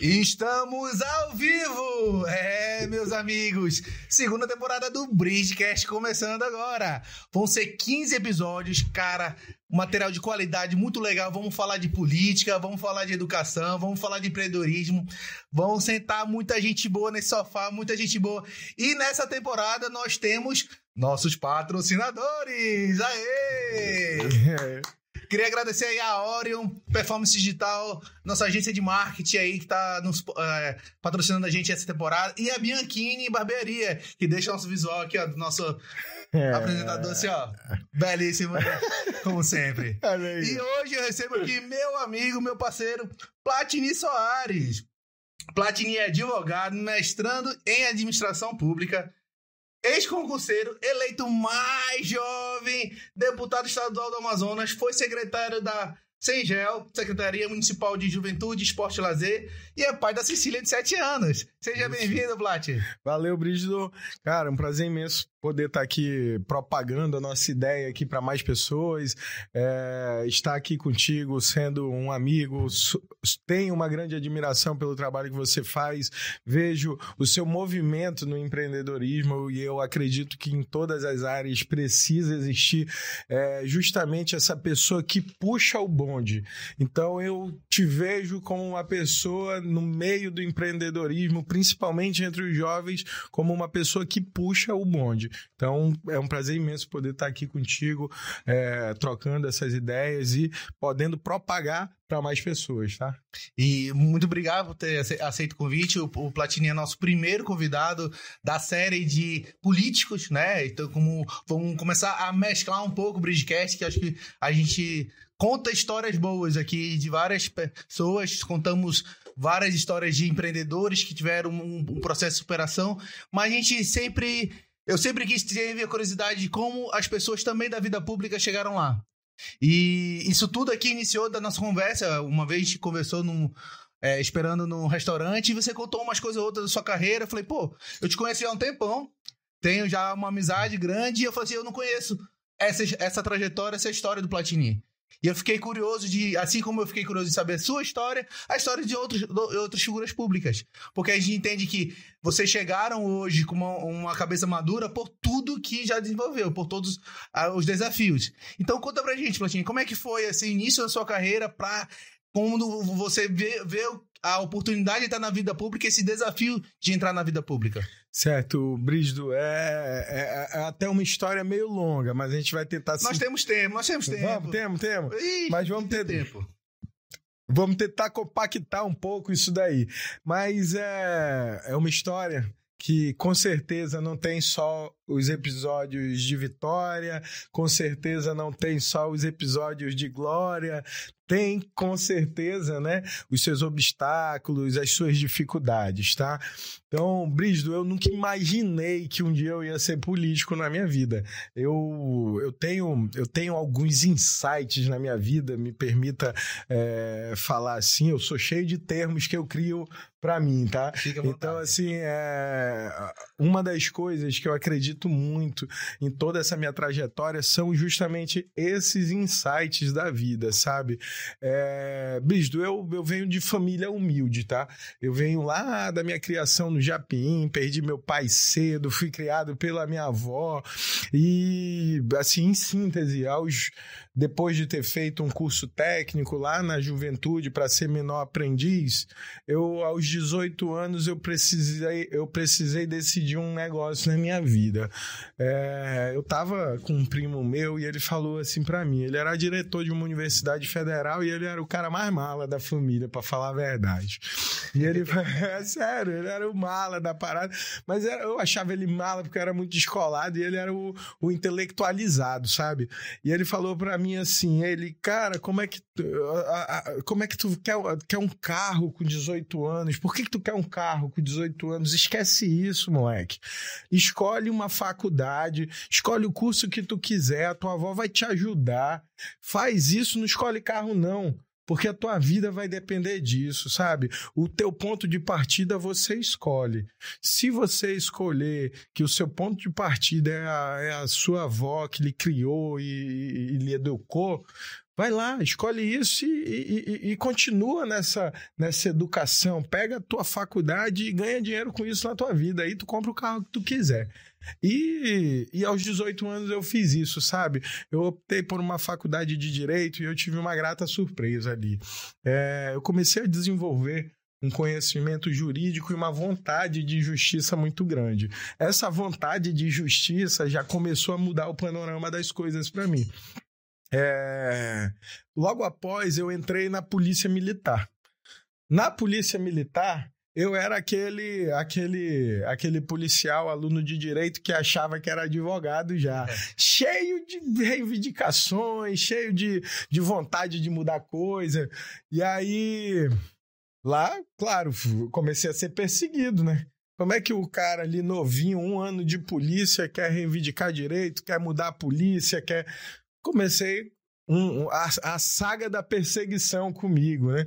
Estamos ao vivo! É, meus amigos, segunda temporada do Bridgecast começando agora. Vão ser 15 episódios, cara, material de qualidade muito legal. Vamos falar de política, vamos falar de educação, vamos falar de empreendedorismo. Vão sentar muita gente boa nesse sofá, muita gente boa. E nessa temporada nós temos nossos patrocinadores! Aê! Queria agradecer aí a Orion, Performance Digital, nossa agência de marketing aí que tá nos, é, patrocinando a gente essa temporada. E a Bianchini Barbearia, que deixa nosso visual aqui, ó, do nosso é... apresentador, assim, ó. Belíssimo, né? como sempre. E hoje eu recebo aqui meu amigo, meu parceiro, Platini Soares. Platini é advogado, mestrando em administração pública ex-concurseiro, eleito mais jovem deputado estadual do Amazonas, foi secretário da Sengel, Secretaria Municipal de Juventude, Esporte e Lazer, e é pai da Cecília de 7 anos. Seja bem-vindo, Plat. Valeu, Brígido. Cara, um prazer imenso poder estar aqui propagando a nossa ideia aqui para mais pessoas, é, estar aqui contigo sendo um amigo, tenho uma grande admiração pelo trabalho que você faz, vejo o seu movimento no empreendedorismo e eu acredito que em todas as áreas precisa existir é, justamente essa pessoa que puxa o bonde. Então eu te vejo como uma pessoa no meio do empreendedorismo, principalmente entre os jovens, como uma pessoa que puxa o bonde. Então, é um prazer imenso poder estar aqui contigo, é, trocando essas ideias e podendo propagar para mais pessoas, tá? E muito obrigado por ter aceito o convite. O, o Platini é nosso primeiro convidado da série de políticos, né? Então, como vamos começar a mesclar um pouco o Bridgecast, que acho que a gente conta histórias boas aqui de várias pessoas, contamos várias histórias de empreendedores que tiveram um, um processo de superação, mas a gente sempre eu sempre quis ter a curiosidade de como as pessoas também da vida pública chegaram lá. E isso tudo aqui iniciou da nossa conversa. Uma vez a gente conversou num, é, esperando num restaurante e você contou umas coisas ou outras da sua carreira. Eu falei, pô, eu te conheci há um tempão, tenho já uma amizade grande e eu falei assim, eu não conheço essa, essa trajetória, essa história do Platini. E eu fiquei curioso de, assim como eu fiquei curioso de saber a sua história, a história de outros, outras figuras públicas. Porque a gente entende que vocês chegaram hoje com uma, uma cabeça madura por tudo que já desenvolveu, por todos uh, os desafios. Então conta pra gente, Platini, como é que foi esse início da sua carreira para quando você vê, vê a oportunidade de estar na vida pública, esse desafio de entrar na vida pública. Certo, Brígido, é, é, é, até uma história meio longa, mas a gente vai tentar... Nós temos tempo, nós temos tempo. Vamos, temos, temos. Ih, mas vamos ter tempo. Vamos tentar compactar um pouco isso daí. Mas é, é uma história que com certeza não tem só os episódios de vitória, com certeza não tem só os episódios de glória, tem com certeza, né, os seus obstáculos, as suas dificuldades, tá? Então, Brígido, eu nunca imaginei que um dia eu ia ser político na minha vida. Eu, eu, tenho, eu tenho alguns insights na minha vida, me permita é, falar assim, eu sou cheio de termos que eu crio para mim, tá? Então, assim, é, uma das coisas que eu acredito muito em toda essa minha trajetória são justamente esses insights da vida, sabe? É, Brígido, eu, eu venho de família humilde, tá? Eu venho lá da minha criação no Japim, perdi meu pai cedo, fui criado pela minha avó e, assim, em síntese, aos depois de ter feito um curso técnico lá na juventude para ser menor aprendiz, eu aos 18 anos eu precisei, eu precisei decidir um negócio na minha vida. É, eu tava com um primo meu e ele falou assim para mim, ele era diretor de uma universidade federal e ele era o cara mais mala da família, para falar a verdade. E ele, é sério, ele era o mala da parada, mas era, eu achava ele mala porque era muito descolado e ele era o, o intelectualizado, sabe? E ele falou para mim assim, ele, cara, como é que como é que tu quer, quer um carro com 18 anos? Por que, que tu quer um carro com 18 anos? Esquece isso, moleque. Escolhe uma faculdade, escolhe o curso que tu quiser, a tua avó vai te ajudar. Faz isso, não escolhe carro não. Porque a tua vida vai depender disso, sabe? O teu ponto de partida você escolhe. Se você escolher que o seu ponto de partida é a, é a sua avó que lhe criou e, e, e lhe educou, Vai lá, escolhe isso e, e, e, continua nessa, nessa educação. Pega a tua faculdade e ganha dinheiro com isso na tua vida. Aí tu compra o carro que tu quiser. E, e aos 18 anos eu fiz isso, sabe? Eu optei por uma faculdade de direito e eu tive uma grata surpresa ali. É, eu comecei a desenvolver um conhecimento jurídico e uma vontade de justiça muito grande. Essa vontade de justiça já começou a mudar o panorama das coisas para mim. É... Logo após, eu entrei na Polícia Militar. Na Polícia Militar, eu era aquele, aquele, aquele policial, aluno de direito que achava que era advogado já. É. Cheio de reivindicações, cheio de, de vontade de mudar coisa. E aí, lá, claro, comecei a ser perseguido, né? Como é que o cara ali novinho, um ano de polícia, quer reivindicar direito, quer mudar a polícia, quer comecei um, a, a, saga da perseguição comigo, né?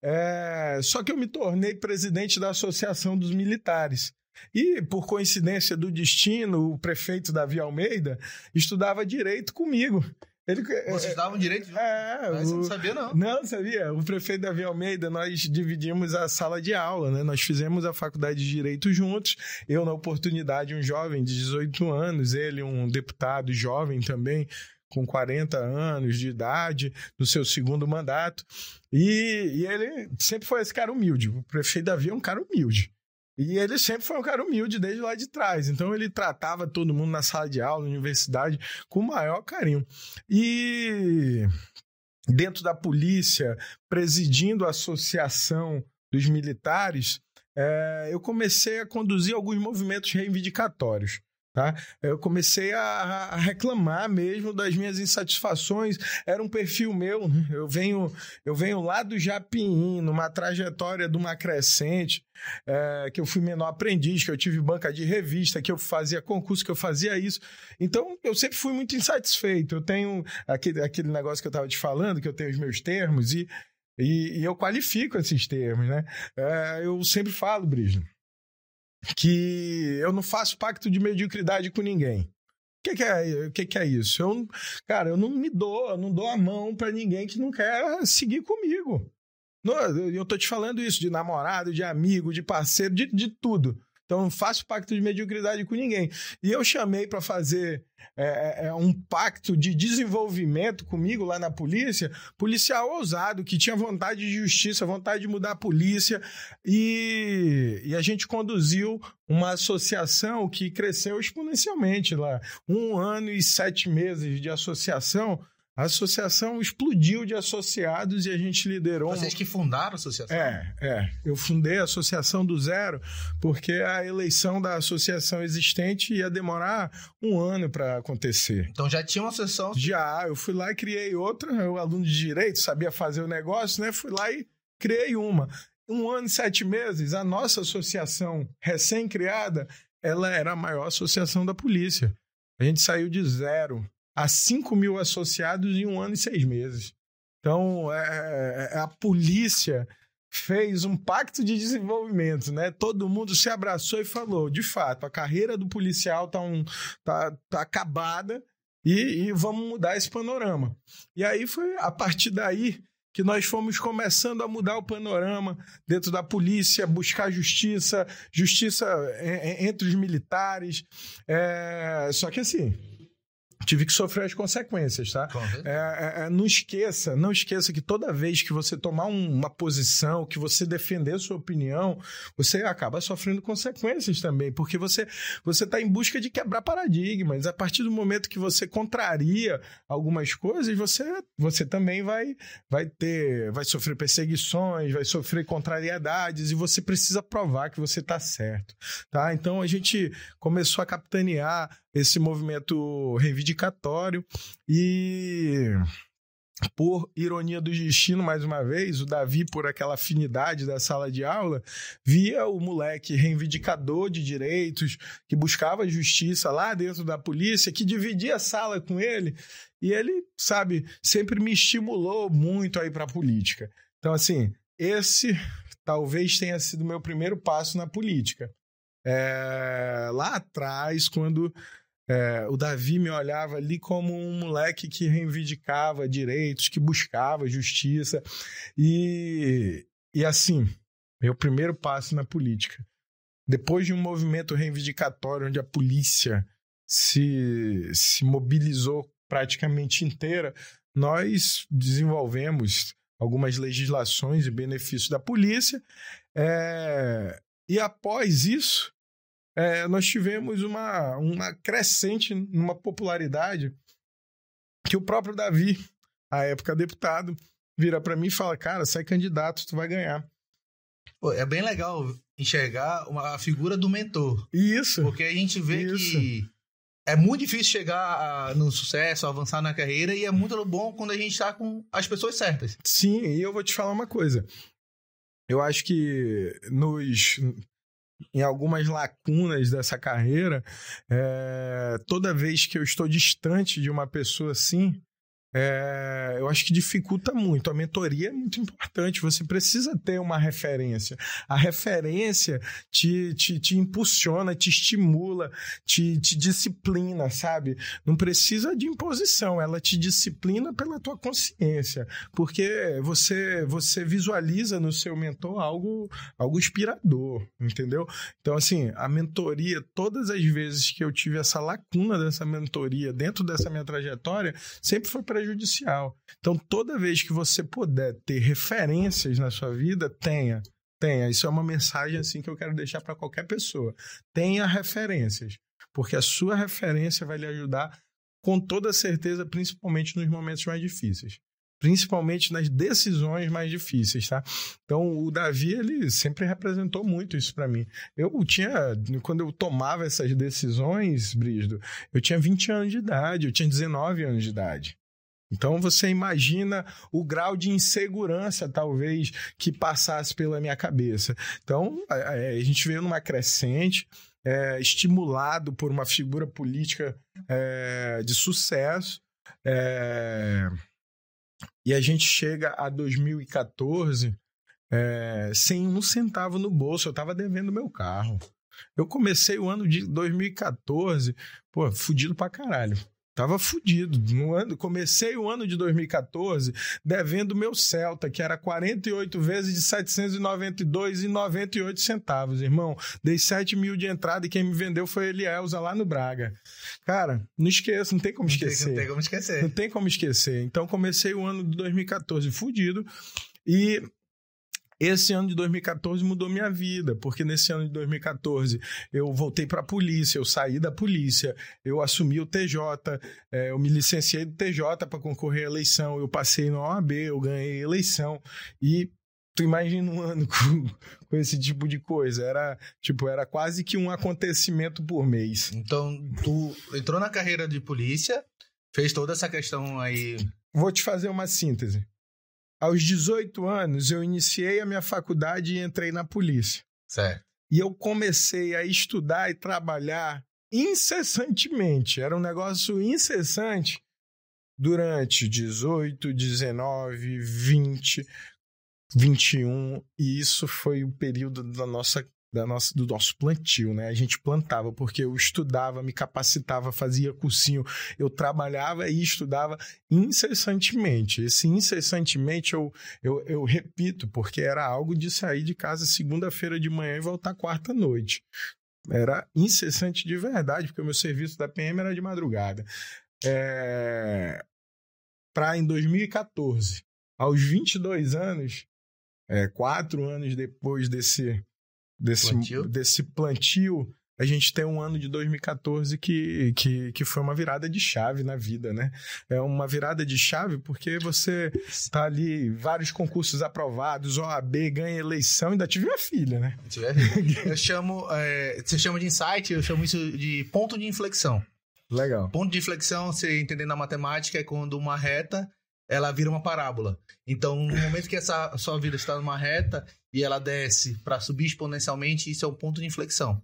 É, só que eu me tornei presidente da Associação dos Militares. E, por coincidência do destino, o prefeito Davi Almeida estudava direito comigo. Ele, Vocês estavam direito junto? É, Mas o, não sabia, não. Não, sabia. O prefeito Davi Almeida, nós dividimos a sala de aula, né? Nós fizemos a faculdade de Direito juntos. Eu, na oportunidade, um jovem de 18 anos, ele, um deputado jovem também, com 40 anos de idade, no seu segundo mandato. E, e ele sempre foi esse cara humilde. O prefeito Davi é um cara humilde. E ele sempre foi um cara humilde desde lá de trás. Então ele tratava todo mundo na sala de aula, na universidade, com o maior carinho. E dentro da polícia, presidindo a associação dos militares, é, eu comecei a conduzir alguns movimentos reivindicatórios. Tá? Eu comecei a, a, reclamar mesmo das minhas insatisfações. Era um perfil meu. Né? Eu venho, eu venho lá do Japim, numa trajetória de uma crescente, é, que eu fui menor aprendiz, que eu tive banca de revista, que eu fazia concurso, que eu fazia isso. Então, eu sempre fui muito insatisfeito. Eu tenho aquele, aquele negócio que eu estava te falando, que eu tenho os meus termos, e, e, e eu qualifico esses termos. Né? É, eu sempre falo, Brisno que eu não faço pacto de mediocridade com ninguém. O que, que, é, que, que é isso? Eu, cara, eu não me dou, eu não dou a mão para ninguém que não quer seguir comigo. Não, eu tô te falando isso de namorado, de amigo, de parceiro, de, de tudo. Então, não faço pacto de mediocridade com ninguém. E eu chamei para fazer é, é, é, um pacto de desenvolvimento comigo lá na polícia, policial ousado, que tinha vontade de justiça, vontade de mudar a polícia. E, e a gente conduziu uma associação que cresceu exponencialmente lá. Um ano e sete meses de associação a associação explodiu de associados e a gente liderou. Vocês que fundaram a associação? É, é. Eu fundei a associação do zero porque a eleição da associação existente ia demorar um ano para acontecer. Então já tinha uma associação? Já. Eu fui lá e criei outra. Eu, aluno de direito, sabia fazer o negócio, né? Fui lá e criei uma. Um ano e sete meses, a nossa associação recém-criada, ela era a maior associação da polícia. A gente saiu de zero a 5 mil associados em um ano e seis meses. Então, é, é, é, a polícia fez um pacto de desenvolvimento, né? Todo mundo se abraçou e falou, de fato, a carreira do policial tá, um, tá, tá acabada e, e vamos mudar esse panorama. E aí foi a partir daí que nós fomos começando a mudar o panorama dentro da polícia, buscar justiça, justiça entre os militares. É... Só que assim, tive que sofrer as consequências, tá? É, é, é, não esqueça, não esqueça que toda vez que você tomar um, uma posição, que você defender sua opinião, você acaba sofrendo consequências também, porque você você está em busca de quebrar paradigmas. A partir do momento que você contraria algumas coisas, você você também vai vai ter, vai sofrer perseguições, vai sofrer contrariedades e você precisa provar que você está certo, tá? Então a gente começou a capitanear esse movimento reivindicatório e por ironia do destino, mais uma vez, o Davi, por aquela afinidade da sala de aula, via o moleque reivindicador de direitos, que buscava justiça lá dentro da polícia, que dividia a sala com ele, e ele, sabe, sempre me estimulou muito aí para a política. Então, assim, esse talvez tenha sido meu primeiro passo na política. É, lá atrás, quando É, o Davi me olhava ali como um moleque que reivindicava direitos, que buscava justiça. E, e assim, meu primeiro passo na política. Depois de um movimento reivindicatório onde a polícia se, se mobilizou praticamente inteira, nós desenvolvemos algumas legislações e benefícios da polícia. É, e após isso, é, nós tivemos uma, uma crescente numa popularidade que o próprio Davi, à época deputado, vira para mim e fala: Cara, sai candidato, tu vai ganhar. Pô, é bem legal enxergar uma, a figura do mentor. Isso. Porque a gente vê isso. que é muito difícil chegar a, no sucesso, avançar na carreira, e é muito bom quando a gente está com as pessoas certas. Sim, e eu vou te falar uma coisa. Eu acho que nos em algumas lacunas dessa carreira, é, toda vez que eu estou distante de uma pessoa assim, é, eu acho que dificulta muito. A mentoria é muito importante. Você precisa ter uma referência. A referência te, te, te impulsiona, te estimula, te, te disciplina, sabe? Não precisa de imposição, ela te disciplina pela tua consciência. Porque você, você visualiza no seu mentor algo, algo inspirador, entendeu? Então, assim, a mentoria, todas as vezes que eu tive essa lacuna dessa mentoria dentro dessa minha trajetória, sempre foi para prejudicial. Então, toda vez que você puder ter referências na sua vida, tenha. Tenha. Isso é uma mensagem assim que eu quero deixar para qualquer pessoa. Tenha referências, porque a sua referência vai lhe ajudar com toda certeza, principalmente nos momentos mais difíceis principalmente nas decisões mais difíceis, tá? Então, o Davi, ele sempre representou muito isso para mim. Eu tinha, quando eu tomava essas decisões, Brisdo, eu tinha 20 anos de idade, eu tinha 19 anos de idade. Então você imagina o grau de insegurança, talvez, que passasse pela minha cabeça. Então a, a gente veio numa crescente, é, estimulado por uma figura política é, de sucesso. É, e a gente chega a 2014 é, sem um centavo no bolso. Eu estava devendo meu carro. Eu comecei o ano de 2014, pô, fudido pra caralho. Tava fudido. No ano, comecei o ano de 2014 devendo meu Celta, que era 48 vezes de 792,98 centavos, irmão. Dei 7 mil de entrada e quem me vendeu foi Elielza lá no Braga. Cara, não esqueça, não tem como esquecer. Não tem, não tem como esquecer. Não tem como esquecer. Então comecei o ano de 2014 fudido e esse ano de 2014 mudou minha vida, porque nesse ano de 2014 eu voltei para a polícia, eu saí da polícia, eu assumi o TJ, é, eu me licenciei do TJ para concorrer à eleição, eu passei no OAB, eu ganhei a eleição e tu imagina um ano com, com, esse tipo de coisa. Era, tipo, era quase que um acontecimento por mês. Então, tu entrou na carreira de polícia, fez toda essa questão aí. Vou te fazer uma síntese. Aos 18 anos, eu iniciei a minha faculdade e entrei na polícia. Certo. E eu comecei a estudar e trabalhar incessantemente. Era um negócio incessante durante 18, 19, 20, 21. E isso foi o período da nossa da nossa, do nosso plantio, né? A gente plantava, porque eu estudava, me capacitava, fazia cursinho, eu trabalhava e estudava incessantemente. Esse incessantemente eu, eu, eu repito, porque era algo de sair de casa segunda-feira de manhã e voltar quarta-noite. Era incessante de verdade, porque o meu serviço da PM era de madrugada. É... Para em 2014, aos 22 anos, é, quatro anos depois desse desse plantio. desse plantio, a gente tem um ano de 2014 que, que, que foi uma virada de chave na vida, né? É uma virada de chave porque você está ali, vários concursos aprovados, OAB, ganha eleição, ainda tive minha filha, né? Eu chamo, é, você chama de insight, eu chamo isso de ponto de inflexão. Legal. Ponto de inflexão, você entendendo a matemática, é quando uma reta ela vira uma parábola. Então, no momento que essa sua vida está numa reta e ela desce para subir exponencialmente, isso é um ponto de inflexão.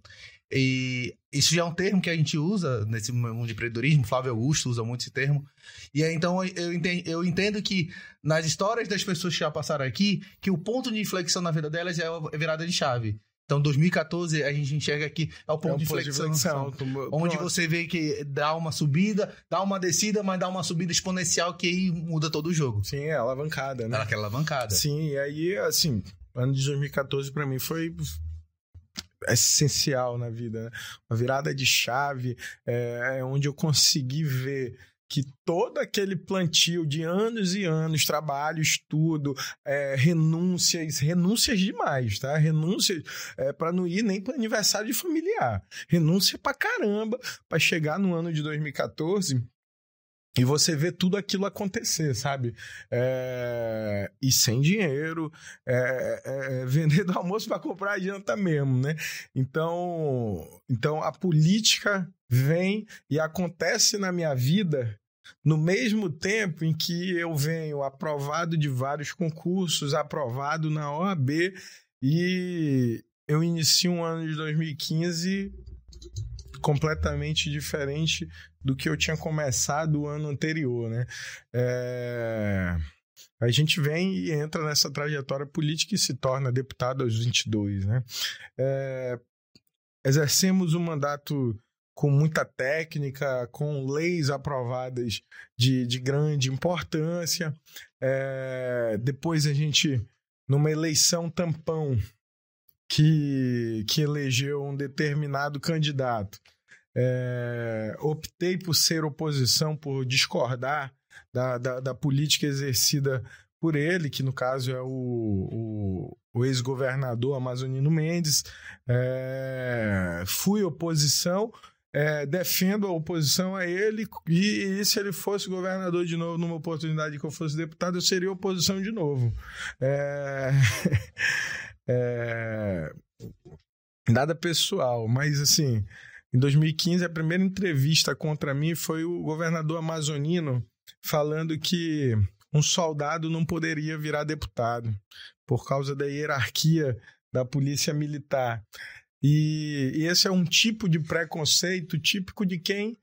E isso já é um termo que a gente usa nesse mundo de empreendedorismo, Flávio Augusto usa muito esse termo. E aí, então eu entendo, eu entendo que nas histórias das pessoas que já passaram aqui, que o ponto de inflexão na vida delas é a virada de chave. Então, 2014, a gente enxerga aqui é o ponto, é um de, inflexão, de inflexão. Onde Pronto. você vê que dá uma subida, dá uma descida, mas dá uma subida exponencial que aí muda todo o jogo. Sim, é alavancada, né? Aquela alavancada. Sim, e aí, assim, ano de 2014 para mim foi essencial na vida, né? Uma virada de chave, é, é onde eu consegui ver que todo aquele plantio de anos e anos, trabalho, estudo, é, renúncias, renúncias demais, tá? Renúncias é, para não ir nem para aniversário de familiar. Renúncia para caramba para chegar no ano de 2014 e você vê tudo aquilo acontecer, sabe? É... E sem dinheiro, é... É... vendendo almoço para comprar a janta mesmo, né? Então, então a política vem e acontece na minha vida no mesmo tempo em que eu venho aprovado de vários concursos, aprovado na OAB e eu inicio um ano de 2015 completamente diferente do que eu tinha começado o ano anterior, né? É... A gente vem e entra nessa trajetória política e se torna deputado aos 22, né? É... Exercemos um mandato com muita técnica, com leis aprovadas de, de grande importância. É... Depois a gente, numa eleição tampão, que, que elegeu um determinado candidato. É, optei por ser oposição, por discordar da, da, da, política exercida por ele, que no caso é o, o, o ex-governador Amazonino Mendes. É, fui oposição, é, defendo a oposição a ele, e, e, se ele fosse governador de novo, numa oportunidade que eu fosse deputado, eu seria oposição de novo. É... É... Nada pessoal, mas assim, em 2015 a primeira entrevista contra mim foi o governador amazonino falando que um soldado não poderia virar deputado por causa da hierarquia da polícia militar. E, esse é um tipo de preconceito típico de quem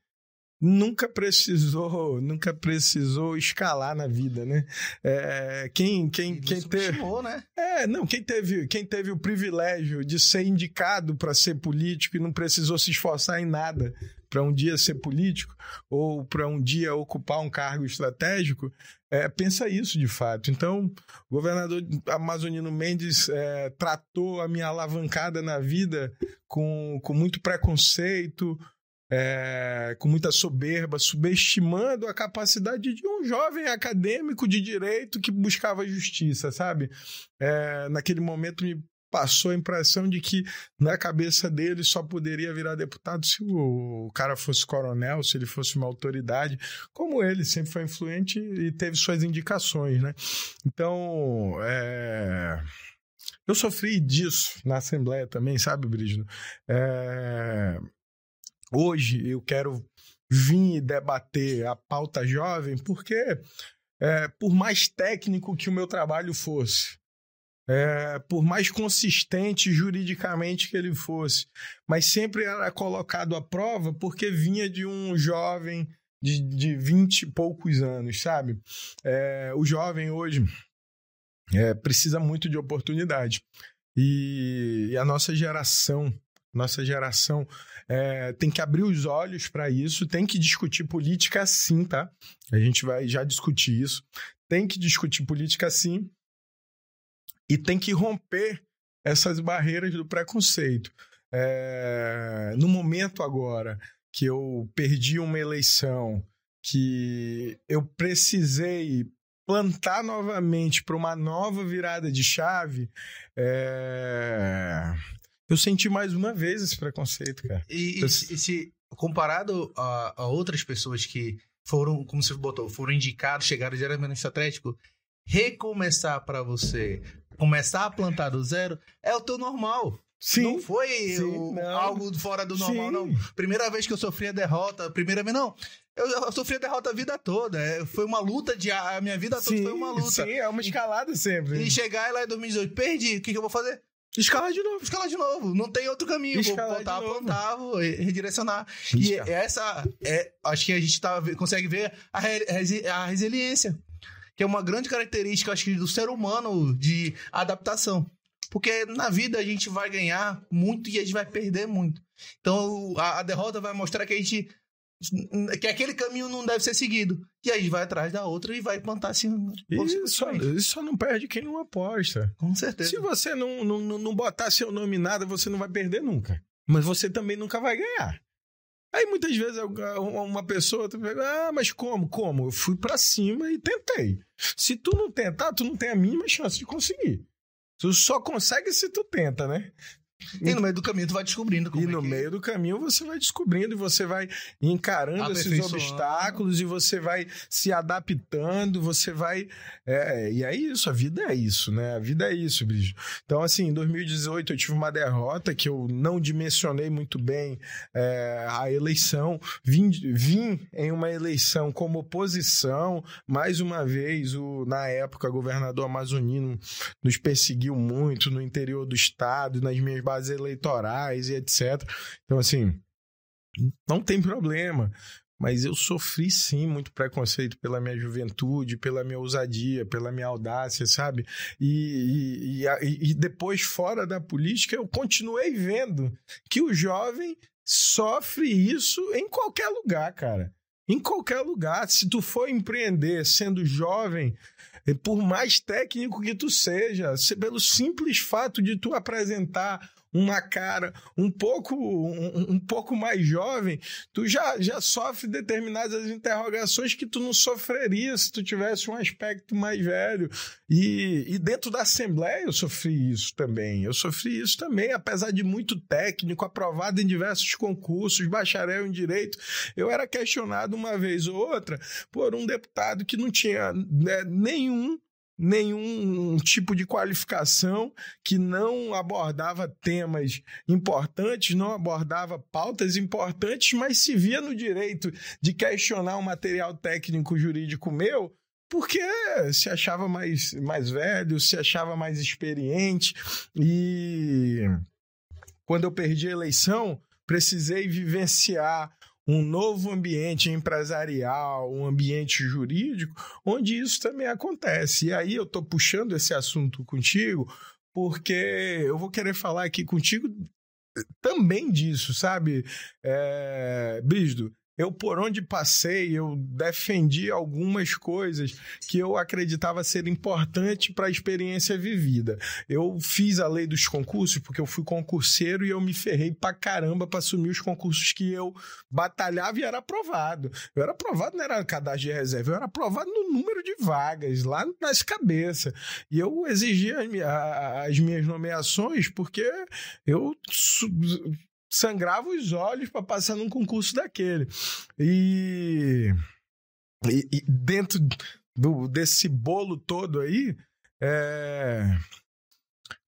nunca precisou nunca precisou escalar na vida né é, quem quem quem teve né? é não quem teve quem teve o privilégio de ser indicado para ser político e não precisou se esforçar em nada para um dia ser político ou para um dia ocupar um cargo estratégico é, pensa isso de fato então o governador amazonino Mendes é, tratou a minha alavancada na vida com, com muito preconceito é, com muita soberba, subestimando a capacidade de um jovem acadêmico de direito que buscava justiça, sabe? É, naquele momento me passou a impressão de que na cabeça dele só poderia virar deputado se o cara fosse coronel, se ele fosse uma autoridade, como ele sempre foi influente e teve suas indicações, né? Então, é... eu sofri disso na Assembleia também, sabe, Brígido? É hoje eu quero vir debater a pauta jovem, porque é, por mais técnico que o meu trabalho fosse, é, por mais consistente juridicamente que ele fosse, mas sempre era colocado à prova porque vinha de um jovem de, de 20 e poucos anos, sabe? É, o jovem hoje é, precisa muito de oportunidade. E, e a nossa geração, nossa geração é, tem que abrir os olhos para isso, tem que discutir política sim, tá? A gente vai já discutir isso. Tem que discutir política sim e tem que romper essas barreiras do preconceito. É, no momento agora que eu perdi uma eleição, que eu precisei plantar novamente para uma nova virada de chave, é, eu senti mais uma vez esse preconceito, cara. E, eu... e se comparado a, a, outras pessoas que foram, como você botou, foram indicados, chegaram diretamente no Atlético, recomeçar para você, começar a plantar do zero, é o teu normal. Sim, não foi sim, o, não. algo fora do normal, sim. não. Primeira vez que eu sofri a derrota, primeira vez, não. Eu, eu sofri a derrota a vida toda. É, foi uma luta de. A minha vida toda sim, foi uma luta. Sim, é uma escalada sempre. E chegar lá em 2018, perdi. O que, que eu vou fazer? Escalar de novo. Escalar de novo. Não tem outro caminho. Escalar vou voltar, plantar, vou redirecionar. E essa, é, acho que a gente tá, consegue ver a, a resiliência. Que é uma grande característica, acho que, do ser humano de adaptação. Porque na vida a gente vai ganhar muito e a gente vai perder muito. Então a, a derrota vai mostrar que a gente que aquele caminho não deve ser seguido. E aí vai atrás da outra e vai plantar assim. Isso, isso só não perde quem não aposta. Com certeza. Se você não, não, não botar seu nome em nada, você não vai perder nunca. Mas você também nunca vai ganhar. Aí muitas vezes uma pessoa tu pega, ah, mas como? Como? Eu fui para cima e tentei. Se tu não tentar, tu não tem a mínima chance de conseguir. Tu só consegue se tu tenta, né? E no meio do caminho tu vai descobrindo como E é no meio é. do caminho você vai descobrindo e você vai encarando esses obstáculos e você vai se adaptando, você vai... É, e é isso, a vida é isso, né? A vida é isso, bicho. Então, assim, em 2018 eu tive uma derrota que eu não dimensionei muito bem é, a eleição. Vim, vim em uma eleição como oposição. Mais uma vez, o, na época, o governador amazonino nos perseguiu muito no interior do estado, nas minhas bases eleitorais e etc. Então, assim, não tem problema. Mas eu sofri sim muito preconceito pela minha juventude, pela minha ousadia, pela minha audácia, sabe? E, e, e, depois, fora da política, eu continuei vendo que o jovem sofre isso em qualquer lugar, cara. Em qualquer lugar. Se tu for empreender sendo jovem, por mais técnico que tu seja, pelo simples fato de tu apresentar uma cara um pouco um, um, pouco mais jovem, tu já, já sofre determinadas interrogações que tu não sofreria se tu tivesse um aspecto mais velho. E, e dentro da Assembleia eu sofri isso também. Eu sofri isso também, apesar de muito técnico, aprovado em diversos concursos, bacharel em direito. Eu era questionado uma vez ou outra por um deputado que não tinha né, nenhum nenhum tipo de qualificação, que não abordava temas importantes, não abordava pautas importantes, mas se via no direito de questionar um material técnico jurídico meu, porque se achava mais, mais velho, se achava mais experiente. E quando eu perdi a eleição, precisei vivenciar um novo ambiente empresarial, um ambiente jurídico, onde isso também acontece. E aí eu estou puxando esse assunto contigo, porque eu vou querer falar aqui contigo também disso, sabe, é, Brígido? Eu, por onde passei, eu defendi algumas coisas que eu acreditava ser importante para a experiência vivida. Eu fiz a lei dos concursos porque eu fui concurseiro e eu me ferrei pra caramba para assumir os concursos que eu batalhava e era aprovado. Eu era aprovado, não era cadastro de reserva, eu era aprovado no número de vagas, lá nas cabeças. E eu exigia as minhas nomeações porque eu sangrava os olhos para passar num concurso daquele. E, e, e dentro do, desse bolo todo aí, é,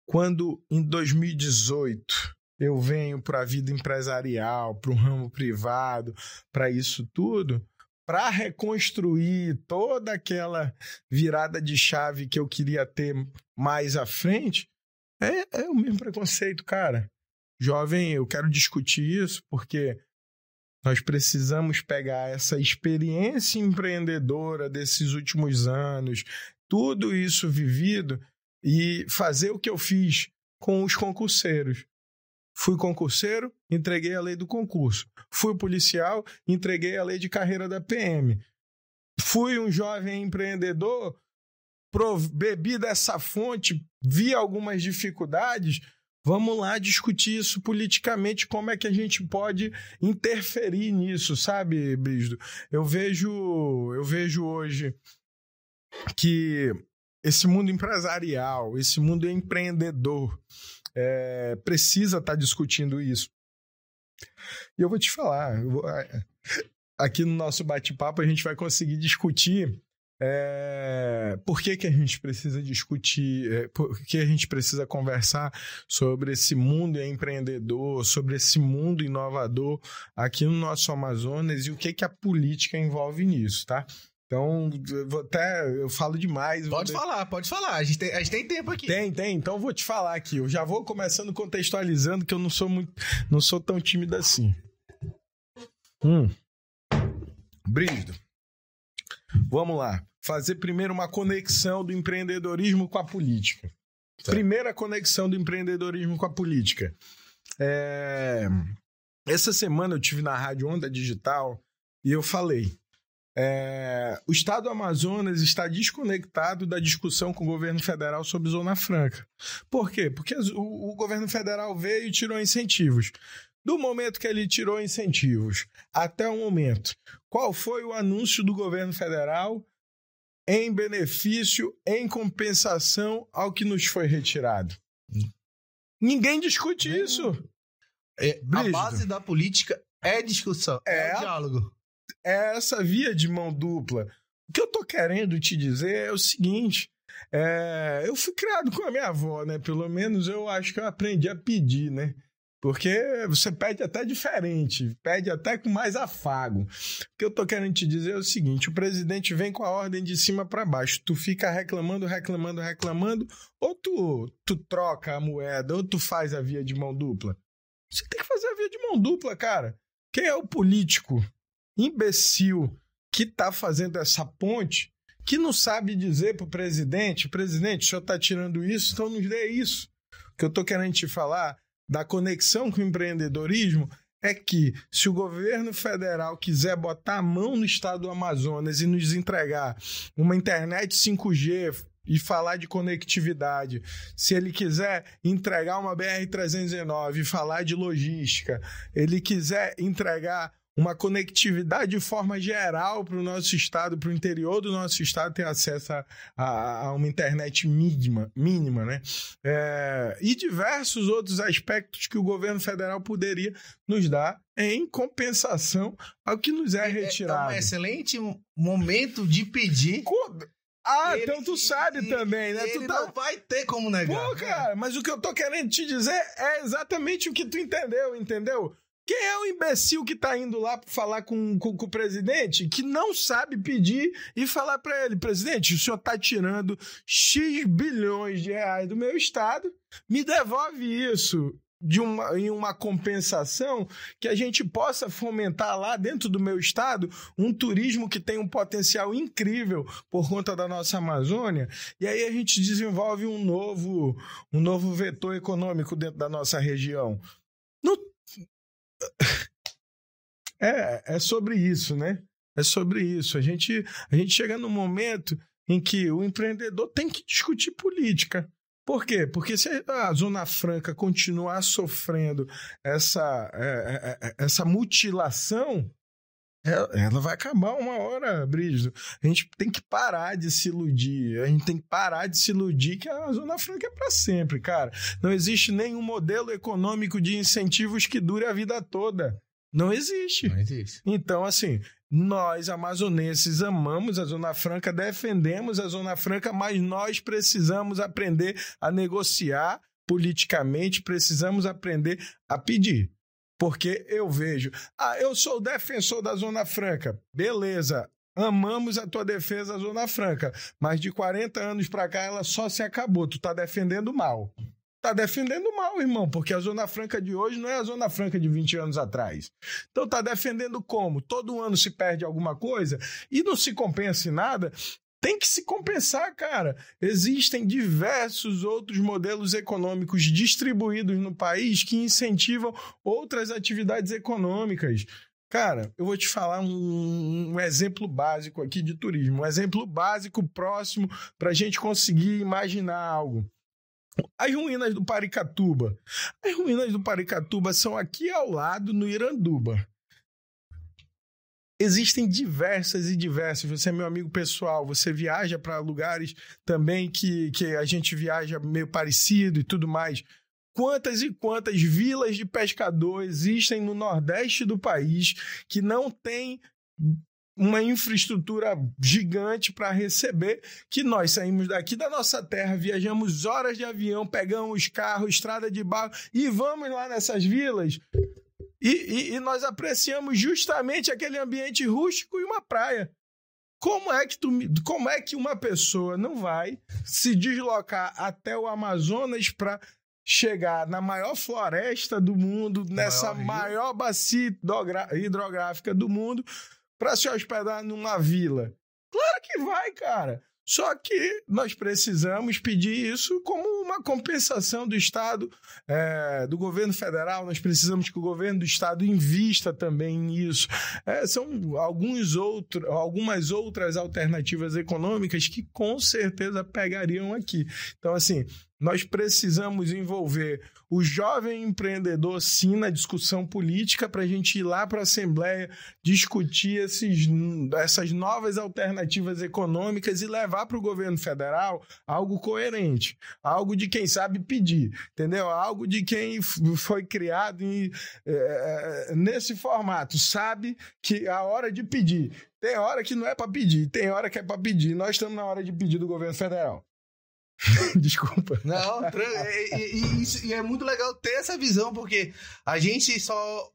quando em 2018 eu venho para a vida empresarial, para o ramo privado, para isso tudo, para reconstruir toda aquela virada de chave que eu queria ter mais à frente, é, é o mesmo preconceito, cara. Jovem, eu quero discutir isso porque nós precisamos pegar essa experiência empreendedora desses últimos anos, tudo isso vivido e fazer o que eu fiz com os concurseiros. Fui concurseiro, entreguei a lei do concurso. Fui policial, entreguei a lei de carreira da PM. Fui um jovem empreendedor, bebi dessa fonte, vi algumas dificuldades, Vamos lá discutir isso politicamente, como é que a gente pode interferir nisso, sabe, Brisdo? Eu vejo, eu vejo hoje que esse mundo empresarial, esse mundo empreendedor, é, precisa estar tá discutindo isso. E eu vou te falar, vou, aqui no nosso bate-papo a gente vai conseguir discutir é, por que, que a gente precisa discutir, é, por que a gente precisa conversar sobre esse mundo empreendedor, sobre esse mundo inovador aqui no nosso Amazonas e o que, que a política envolve nisso, tá? Então, eu até eu falo demais. Pode falar, pode falar. A gente, tem, a gente tem tempo aqui. Tem, tem. Então eu vou te falar aqui. Eu já vou começando contextualizando que eu não sou muito, não sou tão tímido assim. Hum. Brígido. Vamos lá. Fazer primeiro uma conexão do empreendedorismo com a política. Certo. Primeira conexão do empreendedorismo com a política. É... Essa semana eu tive na Rádio Onda Digital e eu falei. É... o estado do Amazonas está desconectado da discussão com o governo federal sobre Zona Franca. Por quê? Porque o, o governo federal veio e tirou incentivos. Do momento que ele tirou incentivos até o momento, qual foi o anúncio do governo federal em benefício, em compensação ao que nos foi retirado. Ninguém discute isso. É, a base da política é discussão, é, é diálogo. É essa via de mão dupla. O que eu tô querendo te dizer é o seguinte: é, eu fui criado com a minha avó, né? Pelo menos eu acho que eu aprendi a pedir, né? Porque você pede até diferente, pede até com mais afago. O que eu tô querendo te dizer é o seguinte: o presidente vem com a ordem de cima para baixo. Tu fica reclamando, reclamando, reclamando, ou tu, tu troca a moeda, ou tu faz a via de mão dupla. Você tem que fazer a via de mão dupla, cara. Quem é o político imbecil que tá fazendo essa ponte, que não sabe dizer pro presidente: presidente, o senhor tá tirando isso, então nos dê isso. O que eu tô querendo te falar da conexão com o empreendedorismo é que se o governo federal quiser botar a mão no estado do Amazonas e nos entregar uma internet 5G e falar de conectividade, se ele quiser entregar uma BR-319 e falar de logística, ele quiser entregar uma conectividade de forma geral para o nosso estado, para o interior do nosso estado ter acesso a, a, a uma internet mínima, mínima né? É, e diversos outros aspectos que o governo federal poderia nos dar em compensação ao que nos é, é retirado. É um excelente momento de pedir. Ah, ele, então tu sabe ele, também, né? Ele tu tá... não vai ter como negar. Pô, cara, mas o que eu tô querendo te dizer é exatamente o que tu entendeu, entendeu? Quem é o imbecil que tá indo lá falar com, com, com, o presidente que não sabe pedir e falar para ele, presidente, o senhor tá tirando X bilhões de reais do meu estado, me devolve isso de uma, em uma compensação que a gente possa fomentar lá dentro do meu estado um turismo que tem um potencial incrível por conta da nossa Amazônia e aí a gente desenvolve um novo um novo vetor econômico dentro da nossa região. Não é, é sobre isso, né? É sobre isso. A gente, a gente chega num momento em que o empreendedor tem que discutir política. Por quê? Porque se a Zona Franca continuar sofrendo essa, é, é, é essa mutilação, ela vai acabar uma hora, Brígido. A gente tem que parar de se iludir. A gente tem que parar de se iludir que a Zona Franca é para sempre, cara. Não existe nenhum modelo econômico de incentivos que dure a vida toda. Não existe. Não existe. Então, assim, nós, amazonenses, amamos a Zona Franca, defendemos a Zona Franca, mas nós precisamos aprender a negociar politicamente, precisamos aprender a pedir. Porque eu vejo, ah, eu sou defensor da Zona Franca. Beleza, amamos a tua defesa da Zona Franca, mas de 40 anos para cá ela só se acabou. Tu tá defendendo mal. Tá defendendo mal, irmão, porque a Zona Franca de hoje não é a Zona Franca de 20 anos atrás. Então tá defendendo como? Todo ano se perde alguma coisa e não se compensa em nada tem que se compensar, cara. Existem diversos outros modelos econômicos distribuídos no país que incentivam outras atividades econômicas. Cara, eu vou te falar um, um exemplo básico aqui de turismo, um exemplo básico próximo para a gente conseguir imaginar algo. As ruínas do Paricatuba. As ruínas do Paricatuba são aqui ao lado, no Iranduba. Existem diversas e diversas. Você é meu amigo pessoal, você viaja para lugares também que, que a gente viaja meio parecido e tudo mais. Quantas e quantas vilas de pescador existem no Nordeste do país que não tem uma infraestrutura gigante para receber, que nós saímos daqui da nossa terra, viajamos horas de avião, pegamos carro, estrada de barro e vamos lá nessas vilas e, e, e nós apreciamos justamente aquele ambiente rústico e uma praia. Como é que tu, como é que uma pessoa não vai se deslocar até o Amazonas para chegar na maior floresta do mundo, nessa maior, maior bacia hidrográfica do mundo, para se hospedar numa vila? Claro que vai, cara. Só que nós precisamos pedir isso como uma compensação do Estado, é, do governo federal. Nós precisamos que o governo do Estado invista também nisso. É, são alguns outro, algumas outras alternativas econômicas que com certeza pegariam aqui. Então, assim, nós precisamos envolver o jovem empreendedor, sim, na discussão política, para a gente ir lá para a Assembleia discutir esses, essas novas alternativas econômicas e levar para o governo federal algo coerente, algo de quem sabe pedir, entendeu? Algo de quem foi criado em, é, nesse formato, sabe que a hora de pedir. Tem hora que não é para pedir, tem hora que é para pedir. Nós estamos na hora de pedir do governo federal. Desculpa. Não, e, e, e, e, é muito legal ter essa visão, porque a gente só.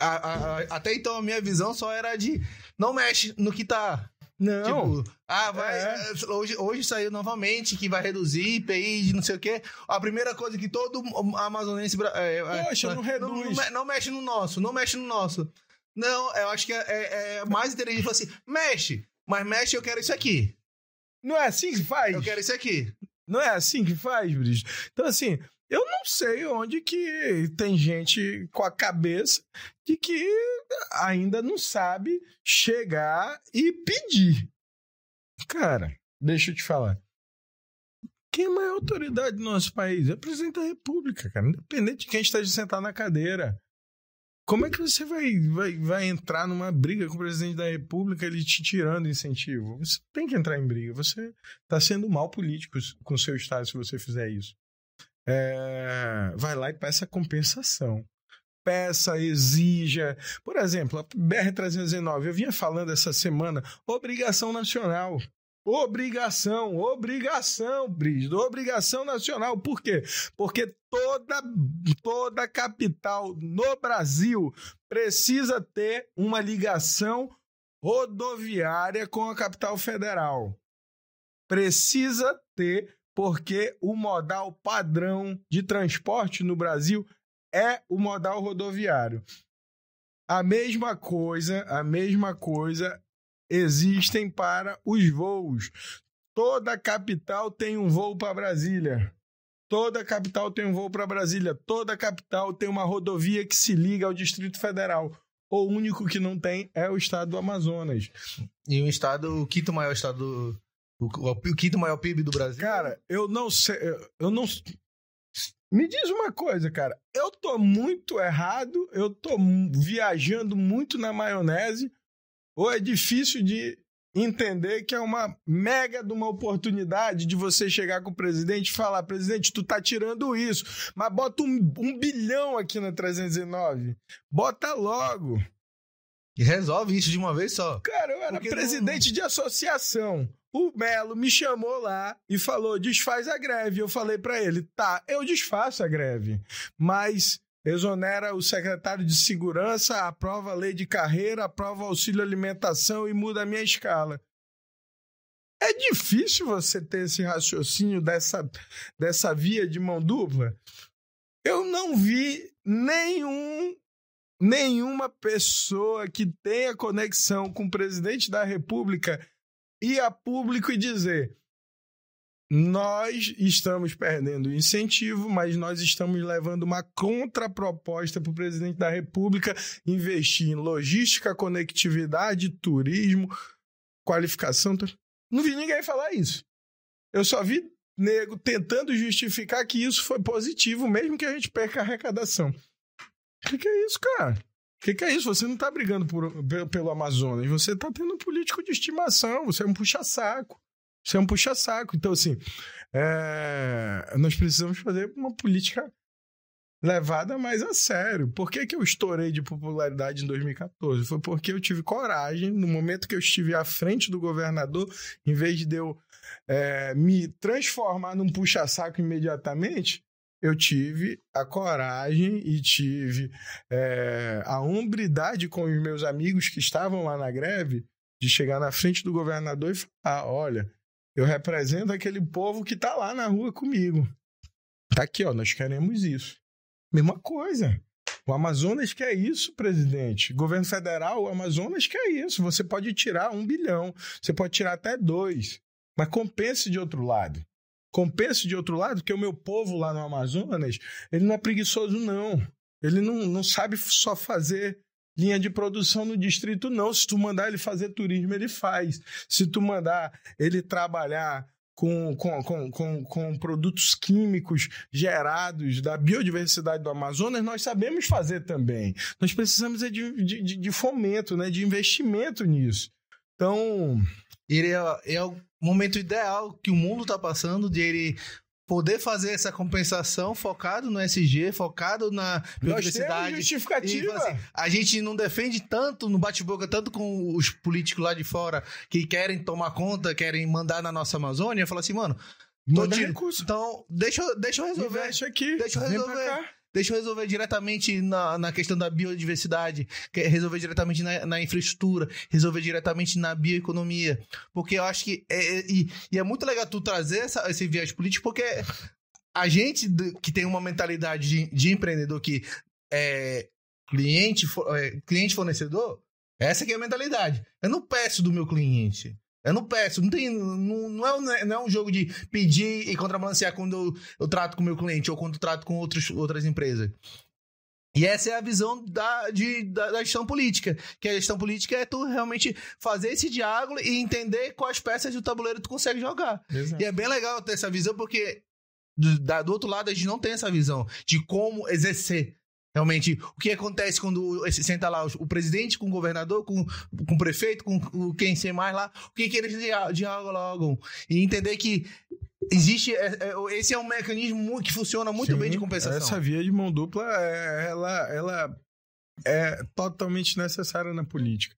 A, a, até então a minha visão só era de não mexe no que tá. Não. Tipo, ah, vai. É. Hoje, hoje saiu novamente que vai reduzir IPI de não sei o quê. A primeira coisa que todo amazonense. É, é Poxa, não reduz. Não, não, mexe no nosso, não mexe no nosso. Não, eu acho que é, é, é mais inteligente falar assim: mexe, mas mexe, eu quero isso aqui. Não é assim que faz? Eu quero isso aqui. Não é assim que faz, Brigitte? Então, assim, eu não sei onde que tem gente com a cabeça de que ainda não sabe chegar e pedir. Cara, deixa eu te falar. Quem é a maior autoridade do nosso país? É o presidente da República, cara. Independente de quem esteja sentado na cadeira. Como é que você vai, vai, vai entrar numa briga com o presidente da República, ele te tirando incentivo? Você tem que entrar em briga. Você está sendo mal político com o seu Estado se você fizer isso. É, vai lá e peça compensação. Peça, exija. Por exemplo, a BR-319, eu vinha falando essa semana, obrigação nacional. Obrigação, obrigação, Brígido, obrigação nacional. Por quê? Porque toda, toda capital no Brasil precisa ter uma ligação rodoviária com a capital federal. Precisa ter, porque o modal padrão de transporte no Brasil é o modal rodoviário. A mesma coisa, a mesma coisa existem para os voos. Toda capital tem um voo para Brasília. Toda capital tem um voo para Brasília. Toda capital tem uma rodovia que se liga ao Distrito Federal. O único que não tem é o estado do Amazonas. E o estado, o quinto maior estado, o, o, o quinto maior PIB do Brasil? Cara, eu não sei, eu não me diz uma coisa, cara. Eu tô muito errado, eu tô viajando muito na maionese, ou é difícil de entender que é uma mega de uma oportunidade de você chegar com o presidente e falar: presidente, tu tá tirando isso, mas bota um, um bilhão aqui na 309. Bota logo. E resolve isso de uma vez só. Cara, eu era Porque presidente não... de associação. O Melo me chamou lá e falou: desfaz a greve. Eu falei para ele: tá, eu desfaço a greve, mas exonera o secretário de segurança, aprova a lei de carreira, aprova auxílio alimentação e muda a minha escala. É difícil você ter esse raciocínio dessa, dessa via de mão dupla. Eu não vi nenhum nenhuma pessoa que tenha conexão com o presidente da República ir a público e dizer: nós estamos perdendo incentivo, mas nós estamos levando uma contraproposta para o presidente da República investir em logística, conectividade, turismo, qualificação. Não vi ninguém falar isso. Eu só vi nego tentando justificar que isso foi positivo, mesmo que a gente perca a arrecadação. O que, que, é isso, cara? O que, que, é isso? Você não está brigando por, pelo Amazonas, você está tendo um político de estimação, você é um puxa-saco. Isso é um puxa-saco. Então, assim, é... nós precisamos fazer uma política levada mais a sério. Por que, que eu estourei de popularidade em 2014? Foi porque eu tive coragem, no momento que eu estive à frente do governador, em vez de eu é, me transformar num puxa-saco imediatamente, eu tive a coragem e tive é, a hombridade com os meus amigos que estavam lá na greve de chegar na frente do governador e falar: olha, eu represento aquele povo que tá lá na rua comigo. Tá aqui, ó, nós queremos isso. Mesma coisa. O Amazonas quer isso, presidente. Governo federal, o Amazonas quer isso. Você pode tirar um bilhão, você pode tirar até dois. mas compense de outro lado. Compense de outro lado, porque o meu povo lá no Amazonas, ele não é preguiçoso, não. Ele não, não sabe só fazer linha de produção no distrito, não. Se tu mandar ele fazer turismo, ele faz. Se tu mandar ele trabalhar com, com, com, com, com produtos químicos gerados da biodiversidade do Amazonas, nós sabemos fazer também. Nós precisamos é de, de, de fomento, né, de investimento nisso. Então. Ele é, é o momento ideal que o mundo está passando de ele poder fazer essa compensação focado no SG, focado na biodiversidade. justificativa. Assim, a gente não defende tanto no bate-boca, tanto com os políticos lá de fora que querem tomar conta, querem mandar na nossa Amazônia, fala assim, mano, tô recurso. Então, deixa, deixa eu resolver. Investe aqui. Deixa eu resolver. Deixa eu resolver diretamente na, na questão da biodiversidade, resolver diretamente na, na, infraestrutura, resolver diretamente na bioeconomia. Porque eu acho que. É, é, e, e, é muito legal tu trazer essa, esse viés político, porque a gente que tem uma mentalidade de, de empreendedor que é cliente, é, cliente fornecedor, essa aqui é a mentalidade. Eu não peço do meu cliente. Eu não peço, não tem. Não, não, é, não é um jogo de pedir e contrabalancear quando eu, eu trato com o meu cliente ou quando eu trato com outros, outras empresas. E essa é a visão da, de, da, da, gestão política. Que a gestão política é tu realmente fazer esse diálogo e entender quais peças do tabuleiro tu consegue jogar. Exato. E é bem legal ter essa visão, porque do, da, do outro lado a gente não tem essa visão de como exercer Realmente, o que acontece quando senta lá o, presidente com o governador, com, com o prefeito, com quem sei mais lá, o que, que eles dialogam? E entender que existe. É, é, esse é um mecanismo que funciona muito Sim, bem de compensação. Essa via de mão dupla, é, ela, ela é totalmente necessária na política.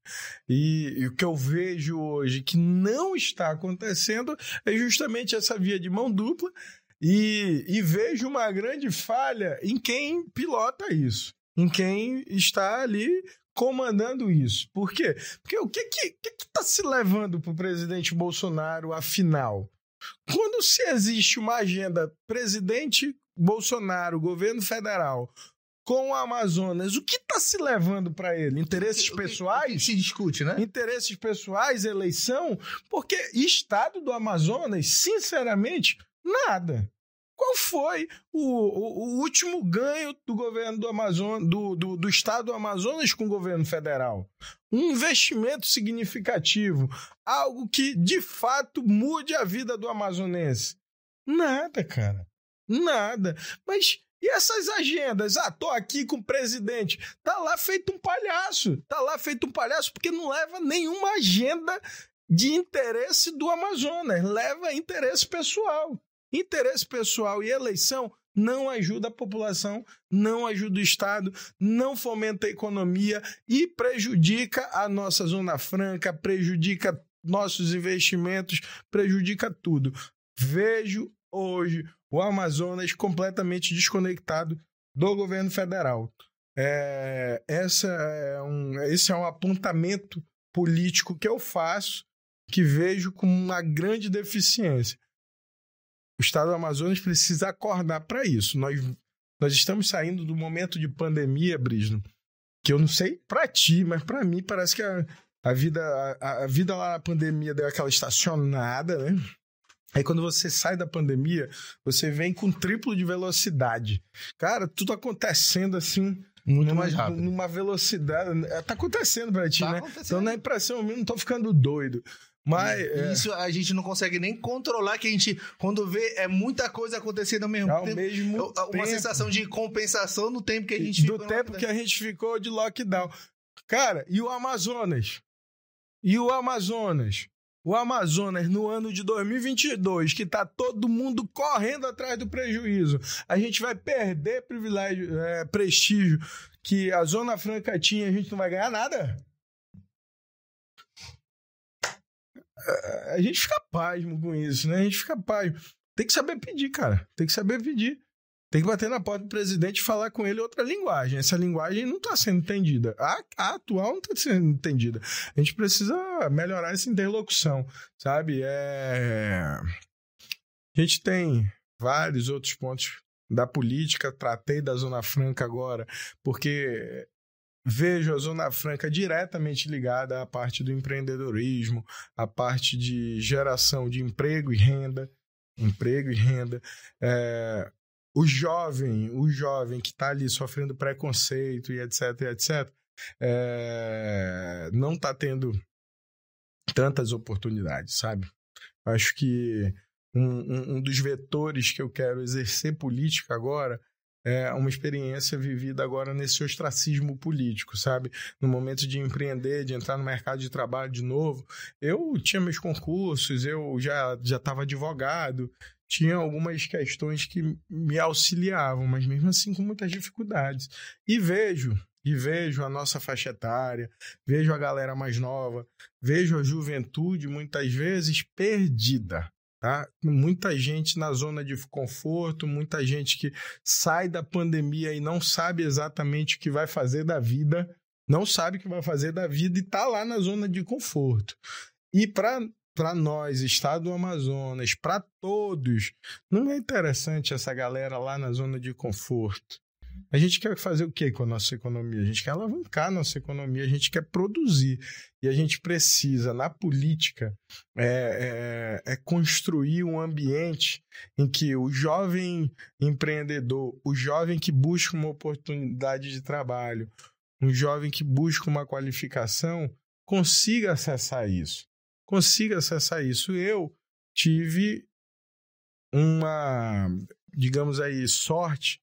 E, e, o que eu vejo hoje que não está acontecendo é justamente essa via de mão dupla e, e vejo uma grande falha em quem pilota isso, em quem está ali comandando isso. Por quê? Porque o que que, que, que tá se levando para o presidente Bolsonaro, afinal? Quando se existe uma agenda presidente Bolsonaro, governo federal, com o Amazonas, o que está se levando para ele? Interesses o que, pessoais? O que, o que se discute, né? Interesses pessoais, eleição? Porque Estado do Amazonas, sinceramente, Nada. Qual foi o, o, o, último ganho do governo do Amazonas, do, do, do estado do Amazonas com o governo federal? Um investimento significativo, algo que de fato mude a vida do amazonense. Nada, cara. Nada. Mas e essas agendas? Ah, tô aqui com o presidente. Tá lá feito um palhaço. Tá lá feito um palhaço porque não leva nenhuma agenda de interesse do Amazonas, leva interesse pessoal. Interesse pessoal e eleição não ajuda a população, não ajuda o Estado, não fomenta a economia e prejudica a nossa Zona Franca, prejudica nossos investimentos, prejudica tudo. Vejo hoje o Amazonas completamente desconectado do governo federal. É, essa é um, esse é um apontamento político que eu faço, que vejo com uma grande deficiência. O estado do Amazonas precisa acordar para isso. Nós, nós estamos saindo do momento de pandemia, Brisno, que eu não sei para ti, mas para mim parece que a, a vida a, a, vida lá na pandemia deu aquela estacionada, né? Aí quando você sai da pandemia, você vem com triplo de velocidade. Cara, tudo acontecendo assim. Muito numa, mais rápido. Numa velocidade. Tá acontecendo pra ti, tá né? Então na impressão, eu não tô ficando doido. Mas é. isso a gente não consegue nem controlar, que a gente, quando vê, é muita coisa acontecendo ao mesmo ao tempo. Mesmo é uma tempo. sensação de compensação no tempo que a gente Do tempo que a gente ficou de lockdown. Cara, e o Amazonas? E o Amazonas? O Amazonas, no ano de 2022, que tá todo mundo correndo atrás do prejuízo, a gente vai perder privilégio, é, prestígio que a Zona Franca tinha, a gente não vai ganhar nada? A gente fica pasmo com isso, né? A gente fica pasmo. Tem que saber pedir, cara. Tem que saber pedir. Tem que bater na porta do presidente e falar com ele outra linguagem. Essa linguagem não está sendo entendida. A, a atual não está sendo entendida. A gente precisa melhorar essa interlocução, sabe? É... A gente tem vários outros pontos da política. Tratei da Zona Franca agora, porque vejo a Zona Franca diretamente ligada à parte do empreendedorismo, à parte de geração de emprego e renda, emprego e renda. É, o jovem, o jovem que está ali sofrendo preconceito e etc, etc, é, não está tendo tantas oportunidades, sabe? Acho que um, um, um dos vetores que eu quero exercer política agora é uma experiência vivida agora nesse ostracismo político, sabe? No momento de empreender, de entrar no mercado de trabalho de novo, eu tinha meus concursos, eu já já estava advogado, tinha algumas questões que me auxiliavam, mas mesmo assim com muitas dificuldades. E vejo, e vejo a nossa faixa etária, vejo a galera mais nova, vejo a juventude muitas vezes perdida Tá? Muita gente na zona de conforto, muita gente que sai da pandemia e não sabe exatamente o que vai fazer da vida, não sabe o que vai fazer da vida e está lá na zona de conforto. E para nós, Estado do Amazonas, para todos, não é interessante essa galera lá na zona de conforto. A gente quer fazer o que com a nossa economia? A gente quer alavancar a nossa economia, a gente quer produzir. E a gente precisa, na política, é, é, é construir um ambiente em que o jovem empreendedor, o jovem que busca uma oportunidade de trabalho, um jovem que busca uma qualificação, consiga acessar isso. Consiga acessar isso. Eu tive uma, digamos aí, sorte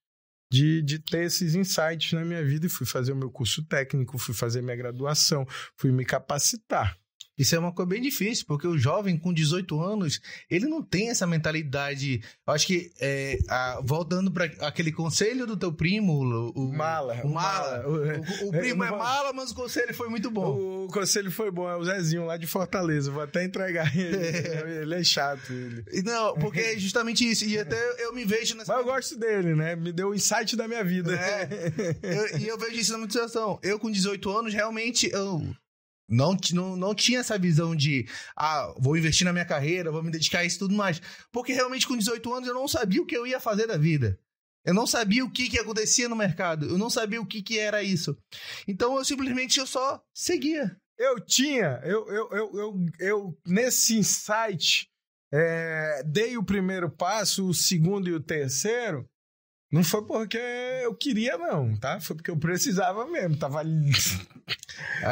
de, de ter esses insights na minha vida e fui fazer o meu curso técnico, fui fazer minha graduação, fui me capacitar. Isso é uma coisa bem difícil, porque o jovem com 18 anos, ele não tem essa mentalidade. Eu acho que, é, a, voltando para aquele conselho do teu primo, o, o mala. O, mala. O, o, primo é, é mala, mas o conselho foi muito bom. O, conselho foi bom, é o Zezinho lá de Fortaleza. Vou até entregar ele. ele é chato, ele. Não, porque é justamente isso. E até eu me vejo nessa. Mas eu gosto dele, né? Me deu o insight da minha vida. É. eu, e eu vejo isso na minha situação. Eu, com 18 anos, realmente. Eu não, não, não tinha essa visão de, ah, vou investir na minha carreira, vou me dedicar a isso e tudo mais. Porque realmente com 18 anos eu não sabia o que eu ia fazer da vida. Eu não sabia o que, que acontecia no mercado. Eu não sabia o que, que era isso. Então eu simplesmente eu só seguia. Eu tinha, eu, eu, eu, eu, eu nesse insight, é, dei o primeiro passo, o segundo e o terceiro. Não foi porque eu queria, não, tá? Foi porque eu precisava mesmo. Tava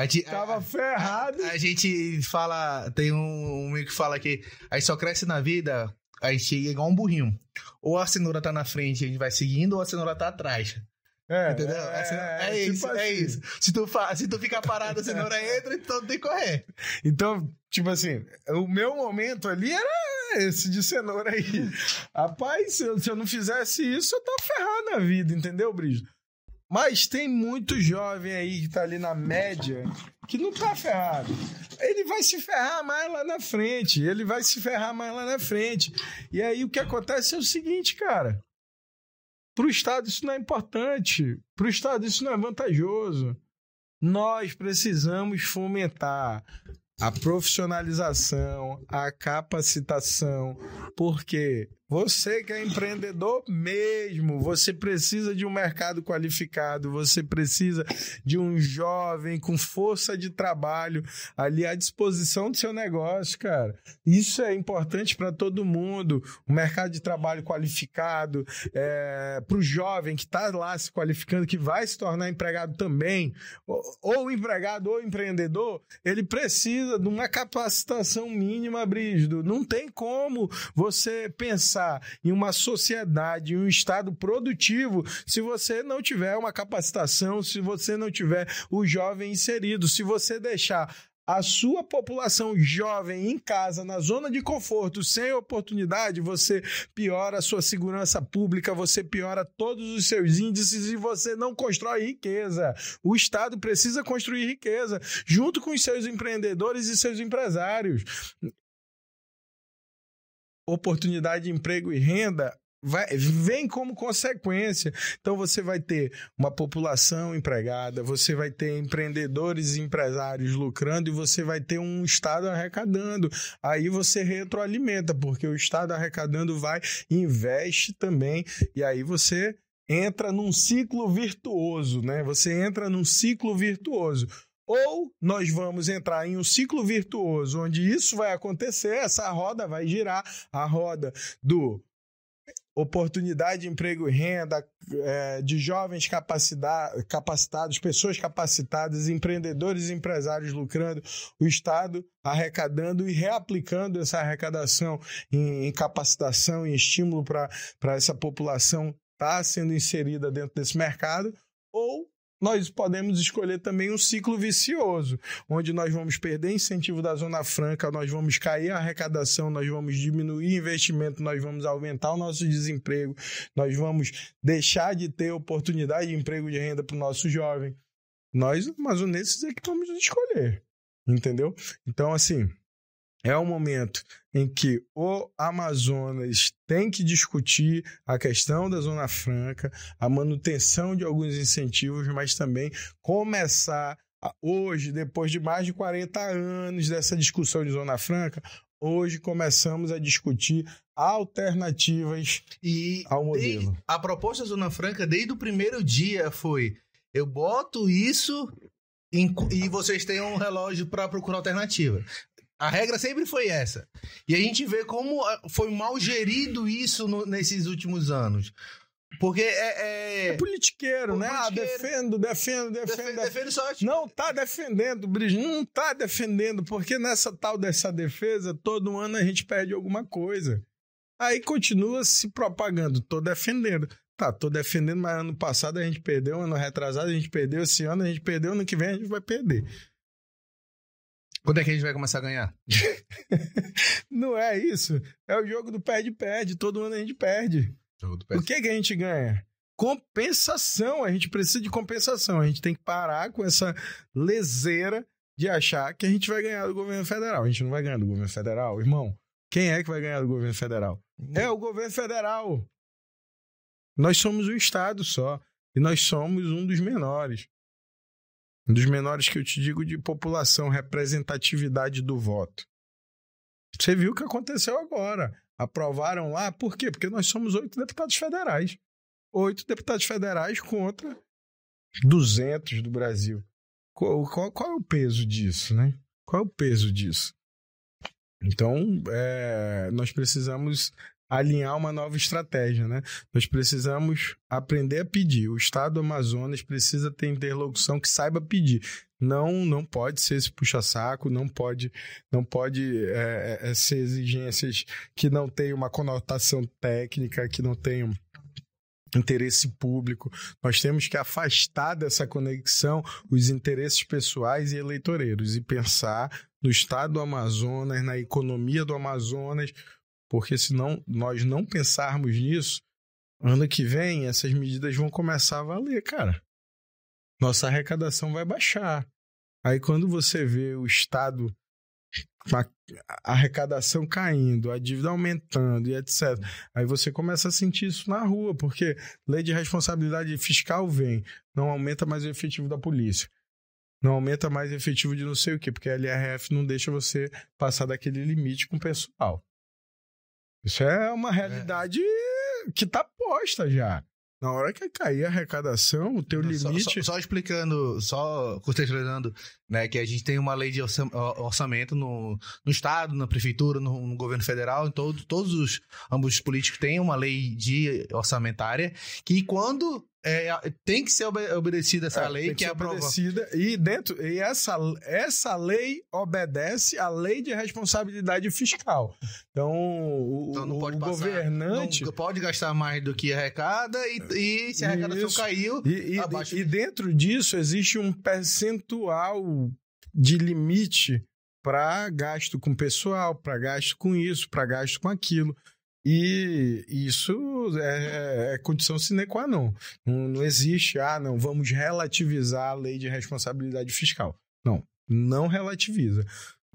gente, Tava a, ferrado. A, a, gente fala, tem um, um meio que fala que a gente só cresce na vida, a gente é igual um burrinho. Ou a cenoura tá na frente a gente vai seguindo, ou a cenoura tá atrás. É, Entendeu? É, é, é isso, tipo é assim. isso. Se tu, fa, se tu ficar parado, a cenoura entra, então tem que correr. Então, tipo assim, o meu momento ali era esse de cenoura aí. Rapaz, se eu, se eu não fizesse isso, eu tava ferrado na vida, entendeu, Brígido? Mas tem muito jovem aí que tá ali na média que não tá ferrado. Ele vai se ferrar mais lá na frente. Ele vai se ferrar mais lá na frente. E aí o que acontece é o seguinte, cara. Pro Estado isso não é importante. Pro Estado isso não é vantajoso. Nós precisamos fomentar a profissionalização, a capacitação, porque você que é empreendedor mesmo, você precisa de um mercado qualificado, você precisa de um jovem com força de trabalho ali à disposição do seu negócio, cara. Isso é importante para todo mundo. O mercado de trabalho qualificado, é, para o jovem que está lá se qualificando, que vai se tornar empregado também, ou, ou empregado ou empreendedor, ele precisa de uma capacitação mínima, Brígido. Não tem como você pensar pensar em uma sociedade, em um estado produtivo, se você não tiver uma capacitação, se você não tiver o jovem inserido, se você deixar a sua população jovem em casa, na zona de conforto, sem oportunidade, você piora a sua segurança pública, você piora todos os seus índices e você não constrói riqueza. O Estado precisa construir riqueza junto com os seus empreendedores e seus empresários oportunidade de emprego e renda vai, vem como consequência. Então você vai ter uma população empregada, você vai ter empreendedores e empresários lucrando e você vai ter um Estado arrecadando. Aí você retroalimenta, porque o Estado arrecadando vai, investe também, e aí você entra num ciclo virtuoso, né? Você entra num ciclo virtuoso. Ou nós vamos entrar em um ciclo virtuoso onde isso vai acontecer, essa roda vai girar, a roda do oportunidade de emprego e renda, é, de jovens capacitados, pessoas capacitadas, empreendedores e empresários lucrando, o Estado arrecadando e reaplicando essa arrecadação em, em capacitação e estímulo para essa população estar tá sendo inserida dentro desse mercado, ou nós podemos escolher também um ciclo vicioso, onde nós vamos perder incentivo da Zona Franca, nós vamos cair a arrecadação, nós vamos diminuir investimento, nós vamos aumentar o nosso desemprego, nós vamos deixar de ter oportunidade de emprego de renda para o nosso jovem. Nós, amazonenses, é que vamos escolher, entendeu? Então, assim, é o momento em que o Amazonas tem que discutir a questão da Zona Franca, a manutenção de alguns incentivos, mas também começar a, hoje, depois de mais de 40 anos dessa discussão de Zona Franca, hoje começamos a discutir alternativas e ao modelo. a proposta da Zona Franca, desde o primeiro dia, foi: eu boto isso e vocês têm um relógio para procurar alternativa. A regra sempre foi essa. E a gente vê como ah, foi mal gerido isso no, nesses últimos anos. Porque é. É, é politiqueiro, né? Ah, politiqueiro. Ah, defendo, defendo, defendo. Defende, defende só. Não tá defendendo, Brigitte. Não tá defendendo, porque nessa tal dessa defesa, todo ano a gente perde alguma coisa. Aí continua se propagando. Tô defendendo. Tá, tô defendendo, mas ano passado a gente perdeu, ano retrasado a gente perdeu, esse ano a gente perdeu, ano que vem a gente vai perder. Quando é que a gente vai começar a ganhar? não é isso. É o jogo do perde-perde. Todo ano a gente perde. O que, que a gente ganha? Compensação. A gente precisa de compensação. A gente tem que parar com essa leseira de achar que a gente vai ganhar do governo federal. A gente não vai ganhar do governo federal, irmão. Quem é que vai ganhar do governo federal? É o governo federal. Nós somos um estado só. E nós somos um dos menores. Dos menores que eu te digo de população, representatividade do voto. Você viu o que aconteceu agora. Aprovaram lá, por quê? Porque nós somos oito deputados federais. Oito deputados federais contra 200 do Brasil. Qual, qual, qual, é o peso disso, né? Qual é o peso disso? Então, é, nós precisamos alinhar uma nova estratégia, né? Nós precisamos aprender a pedir. O Estado do Amazonas precisa ter interlocução que saiba pedir. Não, não pode ser esse puxa-saco, não pode, não pode é, é, ser exigências que não tenham uma conotação técnica, que não tenham interesse público. Nós temos que afastar dessa conexão os interesses pessoais e eleitoreiros e pensar no estado do Amazonas, na economia do Amazonas, porque senão nós não pensarmos nisso, ano que vem essas medidas vão começar a valer, cara. Nossa arrecadação vai baixar. Aí quando você vê o Estado a arrecadação caindo, a dívida aumentando e etc. Aí você começa a sentir isso na rua, porque lei de responsabilidade fiscal vem, não aumenta mais o efetivo da polícia. Não aumenta mais o efetivo de não sei o quê, porque a LRF não deixa você passar daquele limite com o pessoal. Isso é uma realidade é. que está posta já. Na hora que cair a arrecadação, o teu limite. Só, só, só, explicando, só contextualizando, né, que a gente tem uma lei de orçamento no, no Estado, na Prefeitura, no, no governo federal, em todo, todos os ambos políticos têm uma lei de orçamentária que quando é, tem que ser obedecida essa é, lei que, que é obedecida e dentro e essa, essa lei obedece à lei de responsabilidade fiscal. Então o, então não pode o passar, governante não pode gastar mais do que arrecada e, e se a arrecadação isso. caiu e, e, e dentro disso existe um percentual de limite para gasto com pessoal, para gasto com isso, para gasto com aquilo. E isso é, é, condição sine qua non. Não, não existe, ah, não, vamos relativizar a lei de responsabilidade fiscal. Não, não relativiza.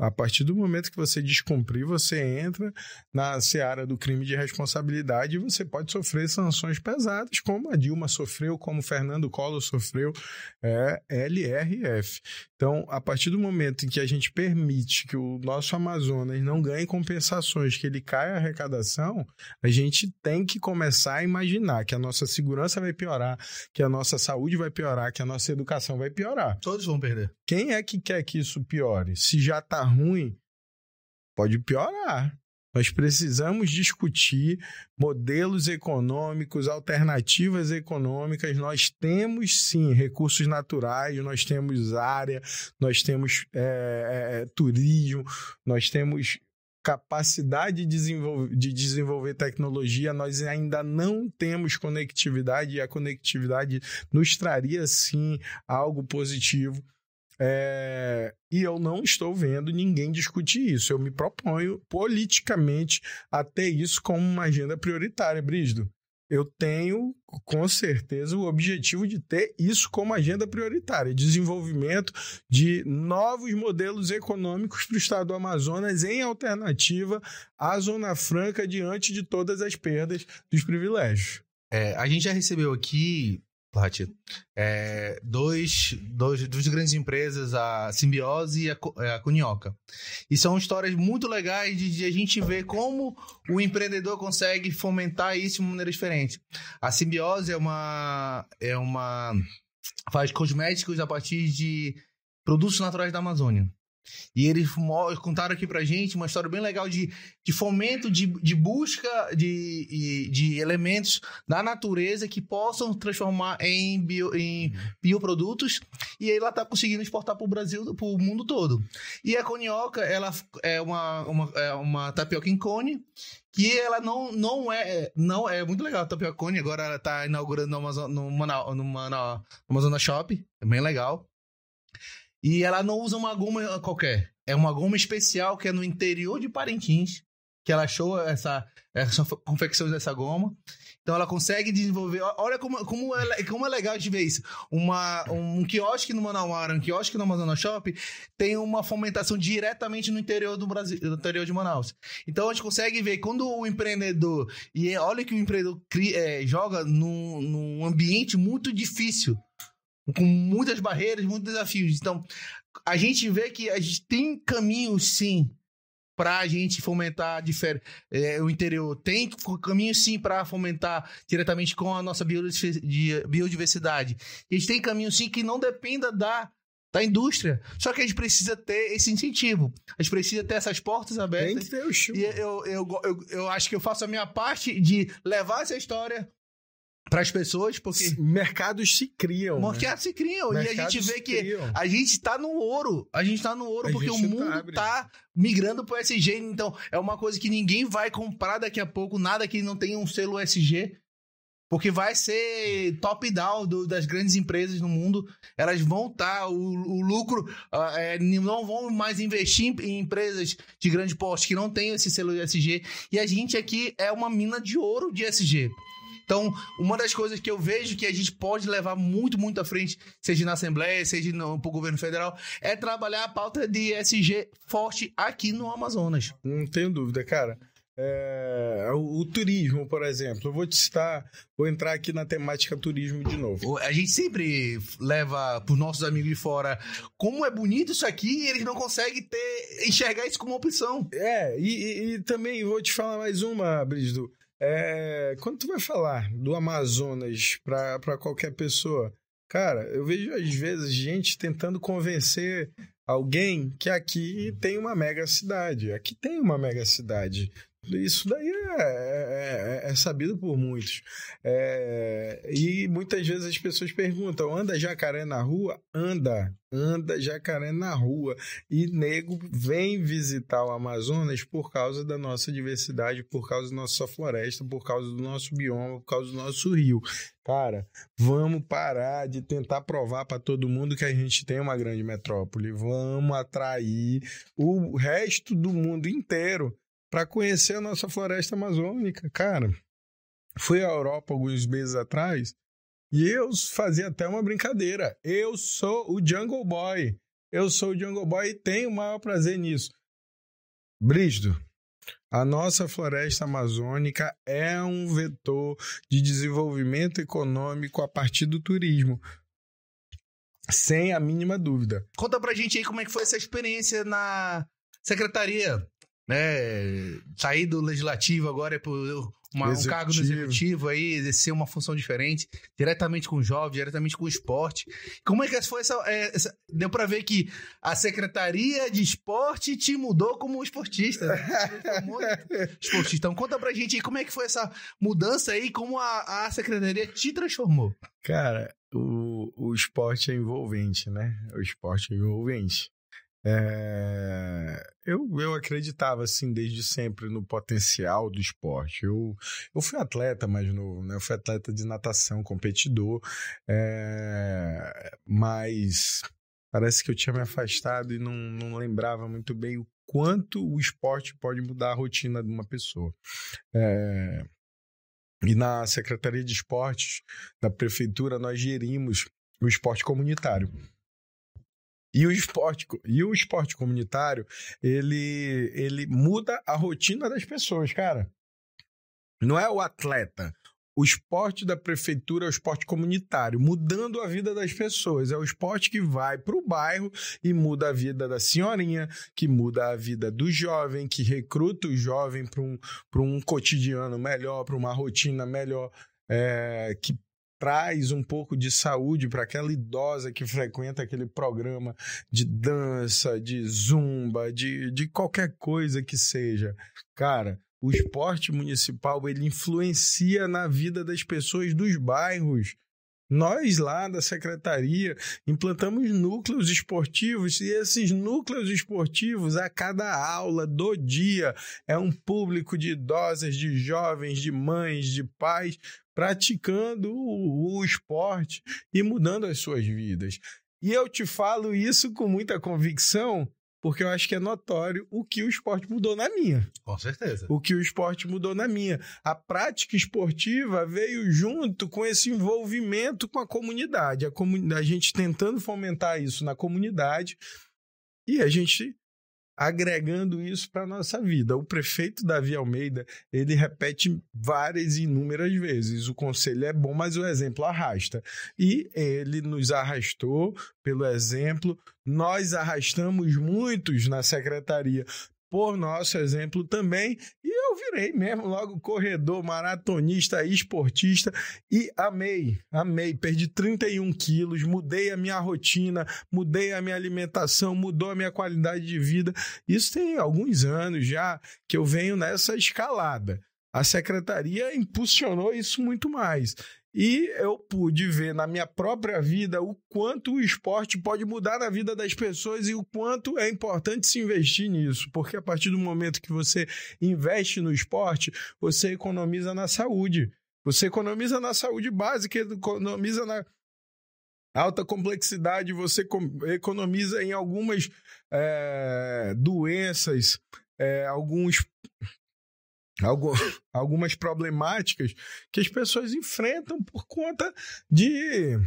A partir do momento que você descumprir, você entra na seara do crime de responsabilidade e você pode sofrer sanções pesadas, como a Dilma sofreu, como Fernando Collor sofreu, é LRF. Então, a partir do momento em que a gente permite que o nosso Amazonas não ganhe compensações, que ele caia a arrecadação, a gente tem que começar a imaginar que a nossa segurança vai piorar, que a nossa saúde vai piorar, que a nossa educação vai piorar. Todos vão perder. Quem é que quer que isso piore? Se já está ruim, pode piorar. Nós precisamos discutir modelos econômicos, alternativas econômicas. Nós temos sim recursos naturais, nós temos área, nós temos é, é, turismo, nós temos capacidade de desenvolver, de desenvolver tecnologia, nós ainda não temos conectividade e a conectividade nos traria sim algo positivo. É, e eu não estou vendo ninguém discutir isso. Eu me proponho politicamente a ter isso como uma agenda prioritária, Brígido. Eu tenho, com certeza, o objetivo de ter isso como agenda prioritária: desenvolvimento de novos modelos econômicos para o estado do Amazonas em alternativa à Zona Franca diante de todas as perdas dos privilégios. É, a gente já recebeu aqui Plat. É, dois, dois, duas grandes empresas, a Simbiose e a, é, a Cunhoca. E são histórias muito legais de, de, a gente ver como o empreendedor consegue fomentar isso de uma maneira diferente. A Simbiose é uma, é uma faz cosméticos a partir de produtos naturais da Amazônia. E eles contaram aqui pra gente uma história bem legal de, de fomento, de, de busca de, de elementos da natureza que possam transformar em, bio, em bioprodutos. E aí ela tá conseguindo exportar pro Brasil, pro mundo todo. E a conioca, ela é uma, uma, é uma tapioca em cone que ela não, não é não é muito legal a tapioca cone agora ela tá inaugurando no Amazon no, Manaus, no, no Amazon Shop é bem legal e ela não usa uma goma qualquer. É uma goma especial que é no interior de Parintins. Que ela achou essa, essa confecção dessa goma. Então ela consegue desenvolver. Olha como, como, é, como é legal de ver isso. Uma, um quiosque no Manauara, um quiosque no Amazonas Shop, tem uma fomentação diretamente no interior do Brasil, no interior de Manaus. Então a gente consegue ver quando o empreendedor. E olha que o empreendedor cria, é, joga num, num ambiente muito difícil com muitas barreiras, muitos desafios. Então, a gente vê que a gente tem caminhos, sim, para a gente fomentar é, o interior. Tem caminho, sim, para fomentar diretamente com a nossa biodiversidade. A gente tem caminho, sim, que não dependa da da indústria. Só que a gente precisa ter esse incentivo. A gente precisa ter essas portas abertas. Tem que ter o show. E eu, eu, eu, eu, acho que eu faço a minha parte de levar essa história para as pessoas, porque. Mercados se criam. Mercados né? se criam. Mercados e a gente vê que criam. a gente está no ouro. A gente está no ouro a porque o mundo está tá migrando para o SG. Então, é uma coisa que ninguém vai comprar daqui a pouco, nada que não tenha um selo SG. Porque vai ser top-down das grandes empresas no mundo. Elas vão estar, tá, o, o, lucro, uh, é, não vão mais investir em, em, empresas de grande porte que não têm esse selo SG. E a gente aqui é uma mina de ouro de SG. Então, uma das coisas que eu vejo que a gente pode levar muito, muito à frente, seja na Assembleia, seja no pro governo federal, é trabalhar a pauta de ESG forte aqui no Amazonas. Não tenho dúvida, cara. É, o, o, turismo, por exemplo. Eu vou te citar, vou entrar aqui na temática turismo de novo. A gente sempre leva para os nossos amigos de fora como é bonito isso aqui e eles não conseguem ter, enxergar isso como opção. É, e, e, e também vou te falar mais uma, Brisdo. É, quando tu vai falar do Amazonas para qualquer pessoa, cara, eu vejo às vezes gente tentando convencer alguém que aqui tem uma mega cidade. Aqui tem uma mega cidade. Isso daí é, é, é, é sabido por muitos. É, e muitas vezes as pessoas perguntam: anda jacaré na rua? Anda, anda jacaré na rua. E nego vem visitar o Amazonas por causa da nossa diversidade, por causa da nossa floresta, por causa do nosso bioma, por causa do nosso rio. Cara, vamos parar de tentar provar para todo mundo que a gente tem uma grande metrópole. Vamos atrair o resto do mundo inteiro para conhecer a nossa floresta amazônica. Cara, fui à Europa alguns meses atrás e eu fazia até uma brincadeira. Eu sou o Jungle Boy. Eu sou o Jungle Boy e tenho o maior prazer nisso. Brígido, a nossa floresta amazônica é um vetor de desenvolvimento econômico a partir do turismo. Sem a mínima dúvida. Conta pra gente aí como é que foi essa experiência na secretaria, né? Sair do legislativo agora é por uma, um cargo no executivo aí, exercer uma função diferente, diretamente com o jovem, diretamente com o esporte. Como é que foi essa. É, essa deu para ver que a Secretaria de Esporte te mudou como esportista. esportista. Então conta pra gente aí como é que foi essa mudança aí, como a, a Secretaria te transformou. Cara, o, o esporte é envolvente, né? O esporte é envolvente. É, eu, eu acreditava, assim, desde sempre no potencial do esporte. Eu, eu fui atleta mais novo, né? Eu fui atleta de natação, competidor, é, mas parece que eu tinha me afastado e não, não lembrava muito bem o quanto o esporte pode mudar a rotina de uma pessoa. É, e na Secretaria de Esportes da Prefeitura, nós gerimos o esporte comunitário. E o esporte, e o esporte comunitário, ele, ele muda a rotina das pessoas, cara. Não é o atleta. O esporte da prefeitura é o esporte comunitário, mudando a vida das pessoas. É o esporte que vai para o bairro e muda a vida da senhorinha, que muda a vida do jovem, que recruta o jovem para um, um cotidiano melhor, para uma rotina melhor, é, que traz um pouco de saúde para aquela idosa que frequenta aquele programa de dança, de zumba, de, de qualquer coisa que seja. Cara, o esporte municipal ele influencia na vida das pessoas dos bairros. Nós lá da secretaria implantamos núcleos esportivos e esses núcleos esportivos, a cada aula do dia, é um público de idosas, de jovens, de mães, de pais, praticando o, o esporte e mudando as suas vidas. E eu te falo isso com muita convicção, porque eu acho que é notório o que o esporte mudou na minha. Com certeza. O que o esporte mudou na minha. A prática esportiva veio junto com esse envolvimento com a comunidade. A, comunidade, a gente tentando fomentar isso na comunidade e a gente agregando isso para a nossa vida. O prefeito Davi Almeida, ele repete várias e inúmeras vezes, o conselho é bom, mas o exemplo arrasta. E ele nos arrastou pelo exemplo, nós arrastamos muitos na secretaria por nosso exemplo também. E virei mesmo logo corredor, maratonista, esportista e amei, amei. Perdi 31 quilos, mudei a minha rotina, mudei a minha alimentação, mudou a minha qualidade de vida. Isso tem alguns anos já que eu venho nessa escalada. A secretaria impulsionou isso muito mais. E eu pude ver na minha própria vida o quanto o esporte pode mudar a vida das pessoas e o quanto é importante se investir nisso. Porque a partir do momento que você investe no esporte, você economiza na saúde. Você economiza na saúde básica, economiza na alta complexidade, você economiza em algumas é, doenças, é, alguns algumas problemáticas que as pessoas enfrentam por conta de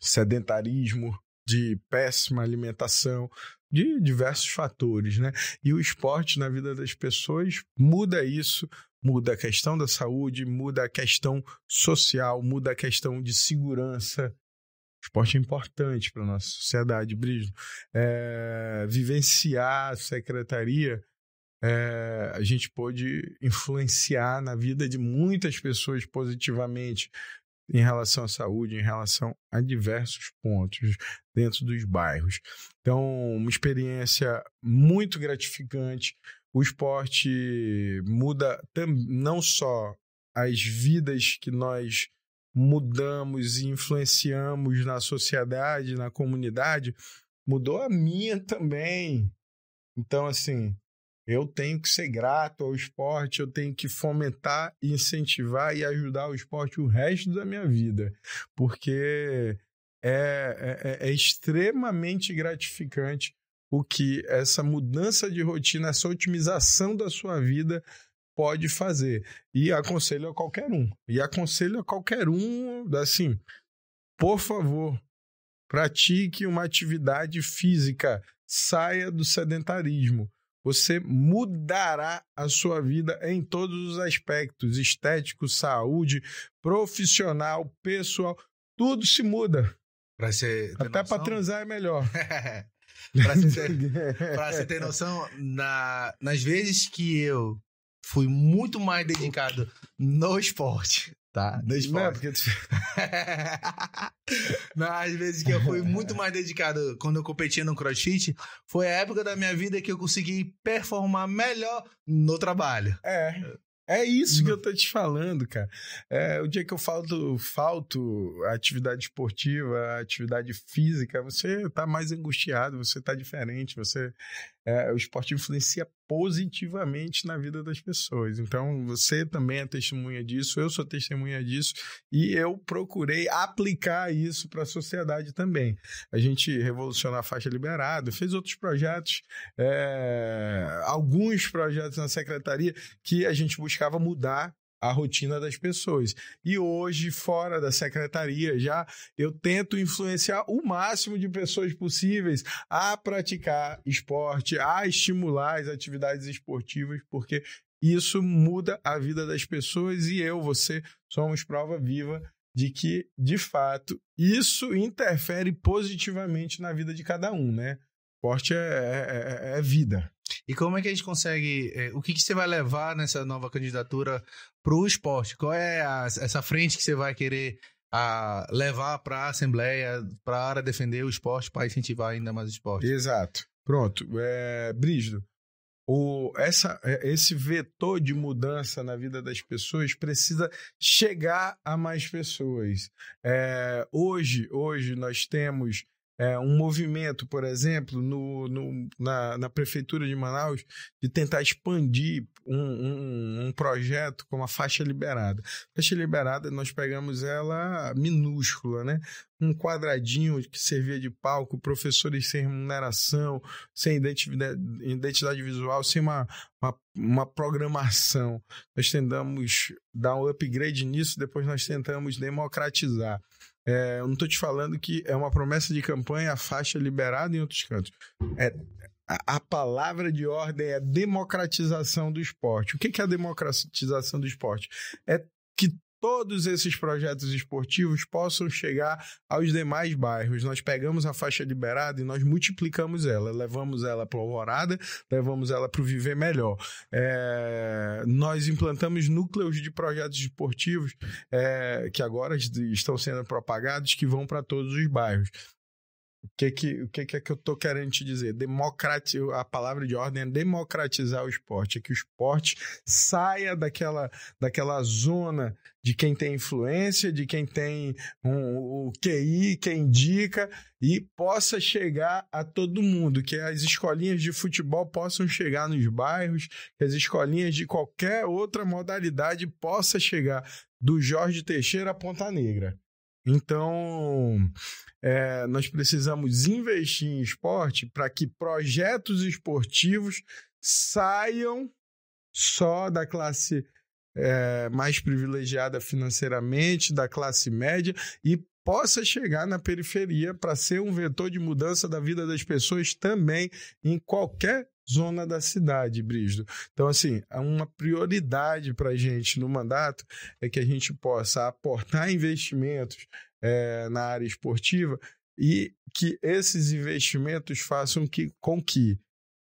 sedentarismo, de péssima alimentação, de diversos fatores, né? E o esporte na vida das pessoas muda isso, muda a questão da saúde, muda a questão social, muda a questão de segurança. O esporte é importante para a nossa sociedade, Brisno. É, vivenciar a secretaria é, a gente pôde influenciar na vida de muitas pessoas positivamente em relação à saúde, em relação a diversos pontos dentro dos bairros. Então, uma experiência muito gratificante. O esporte muda não só as vidas que nós mudamos e influenciamos na sociedade, na comunidade, mudou a minha também. Então, assim, eu tenho que ser grato ao esporte, eu tenho que fomentar, incentivar e ajudar o esporte o resto da minha vida, porque é, é, é, é extremamente gratificante o que essa mudança de rotina, essa otimização da sua vida pode fazer. E aconselho a qualquer um. E aconselho a qualquer um, assim, por favor, pratique uma atividade física, saia do sedentarismo você mudará a sua vida em todos os aspectos: estético, saúde, profissional, pessoal. Tudo se muda. Até para transar é melhor. pra, você ter, pra você ter noção, na, nas vezes que eu fui muito mais dedicado no esporte, tá? Não, porque... Nas vezes que eu fui muito mais dedicado quando eu competia no crossfit, foi a época da minha vida que eu consegui performar melhor no trabalho. É. É isso que eu tô te falando, cara. É, o dia que eu falto, falto atividade esportiva, atividade física, você tá mais angustiado, você tá diferente, você é, o esporte influencia positivamente na vida das pessoas. Então, você também é testemunha disso, eu sou testemunha disso, e eu procurei aplicar isso para a sociedade também. A gente revolucionou a faixa liberada, fez outros projetos, é, alguns projetos na secretaria que a gente buscava mudar a rotina das pessoas. E hoje, fora da secretaria, já eu tento influenciar o máximo de pessoas possíveis a praticar esporte, a estimular as atividades esportivas, porque isso muda a vida das pessoas e eu, você, somos prova viva de que, de fato, isso interfere positivamente na vida de cada um, né? Esporte é, é, é, é vida. E como é que a gente consegue. É, o que, que você vai levar nessa nova candidatura para o esporte? Qual é a, essa frente que você vai querer a, levar para a Assembleia, para defender o esporte, para incentivar ainda mais o esporte? Exato. Pronto. É, Brígido, o, essa, é, esse vetor de mudança na vida das pessoas precisa chegar a mais pessoas. É, hoje, hoje nós temos é, um movimento, por exemplo, no, no na, na, Prefeitura de Manaus, de tentar expandir um, um, um, projeto com a faixa liberada. Faixa liberada, nós pegamos ela minúscula, né? Um quadradinho que servia de palco, professores sem remuneração, sem identidade, identidade visual, sem uma, uma, uma programação. Nós tentamos dar um upgrade nisso, depois nós tentamos democratizar. É, eu não estou te falando que é uma promessa de campanha a faixa liberada em outros cantos. É, a, a, palavra de ordem é democratização do esporte. O que, que é a democratização do esporte? É que todos esses projetos esportivos possam chegar aos demais bairros. Nós pegamos a faixa liberada e nós multiplicamos ela, levamos ela para o Alvorada, levamos ela para o Viver Melhor. É, nós implantamos núcleos de projetos esportivos é, que agora estão sendo propagados, que vão para todos os bairros. O que, que, o que, que é que eu estou querendo te dizer? Democrati a palavra de ordem é democratizar o esporte, é que o esporte saia daquela, daquela zona de quem tem influência, de quem tem um, o QI, quem indica, e possa chegar a todo mundo, que as escolinhas de futebol possam chegar nos bairros, que as escolinhas de qualquer outra modalidade possa chegar do Jorge Teixeira a Ponta Negra. Então, é, nós precisamos investir em esporte para que projetos esportivos saiam só da classe é, mais privilegiada financeiramente, da classe média e possa chegar na periferia para ser um vetor de mudança da vida das pessoas também em qualquer zona da cidade, Brígido. Então, assim, uma prioridade para a gente no mandato é que a gente possa aportar investimentos é, na área esportiva e que esses investimentos façam que, com que,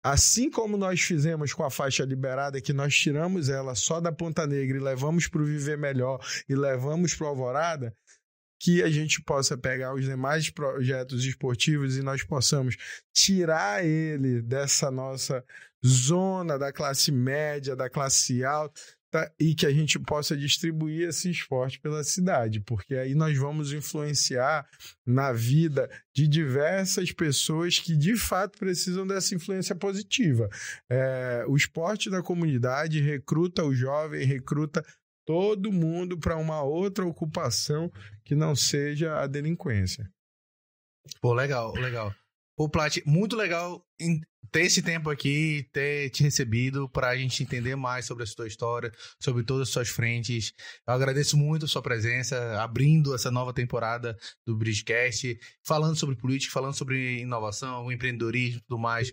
assim como nós fizemos com a faixa liberada, que nós tiramos ela só da Ponta Negra e levamos para o Viver Melhor e levamos para o Alvorada, que a gente possa pegar os demais projetos esportivos e nós possamos tirar ele dessa nossa zona da classe média, da classe alta, tá? e que a gente possa distribuir esse esporte pela cidade, porque aí nós vamos influenciar na vida de diversas pessoas que de fato precisam dessa influência positiva. É, o esporte da comunidade recruta o jovem, recruta todo mundo para uma outra ocupação que não seja a delinquência. Pô, legal, legal. Pô, Plat, muito legal ter esse tempo aqui, ter te recebido para a gente entender mais sobre a sua história, sobre todas as suas frentes. Eu agradeço muito a sua presença, abrindo essa nova temporada do Bridgecast, falando sobre política, falando sobre inovação, empreendedorismo e tudo mais.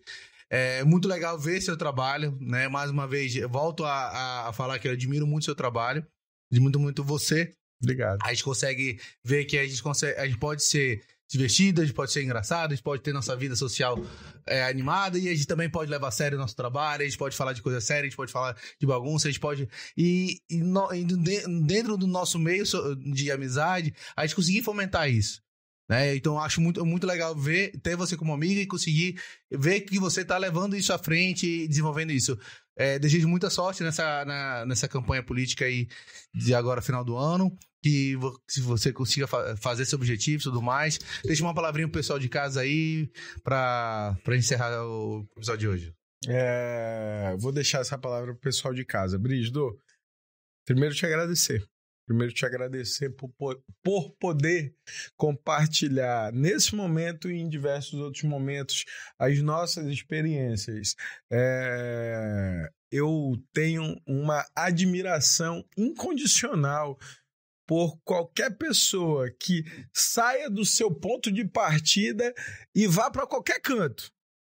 É muito legal ver seu trabalho, né? Mais uma vez, volto a, a falar que eu admiro muito seu trabalho, admiro muito você. Obrigado. A gente consegue ver que a gente, consegue, a gente pode ser divertido, a gente pode ser engraçado, a gente pode ter nossa vida social é, animada e a gente também pode levar a sério o nosso trabalho, a gente pode falar de coisa séria, a gente pode falar de bagunça, a gente pode. E, e, no, e dentro do nosso meio de amizade, a gente conseguir fomentar isso. Né? Então, acho muito, muito legal ver, ter você como amiga e conseguir ver que você está levando isso à frente e desenvolvendo isso. É, desejo muita sorte nessa, na, nessa campanha política aí de agora, final do ano. Que se você consiga fa fazer seu objetivo e tudo mais. Deixa uma palavrinha pro pessoal de casa aí para encerrar o episódio de hoje. É, vou deixar essa palavra pro pessoal de casa. Brisdo, primeiro te agradecer Primeiro, te agradecer por, por poder compartilhar nesse momento e em diversos outros momentos as nossas experiências. É, eu tenho uma admiração incondicional por qualquer pessoa que saia do seu ponto de partida e vá para qualquer canto.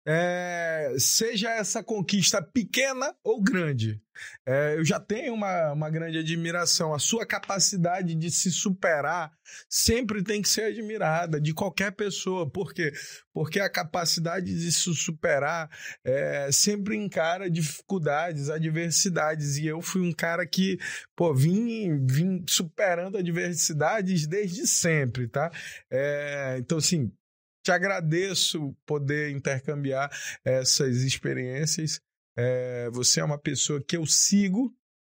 É, seja essa conquista pequena ou grande. É, eu já tenho uma, uma grande admiração. A sua capacidade de se superar sempre tem que ser admirada de qualquer pessoa. Por quê? Porque a capacidade de se superar é, sempre encara dificuldades, adversidades. E eu fui um cara que, pô, vim, vim superando adversidades desde sempre, tá? É, então, assim, te agradeço poder intercambiar essas experiências. É, você é uma pessoa que eu sigo.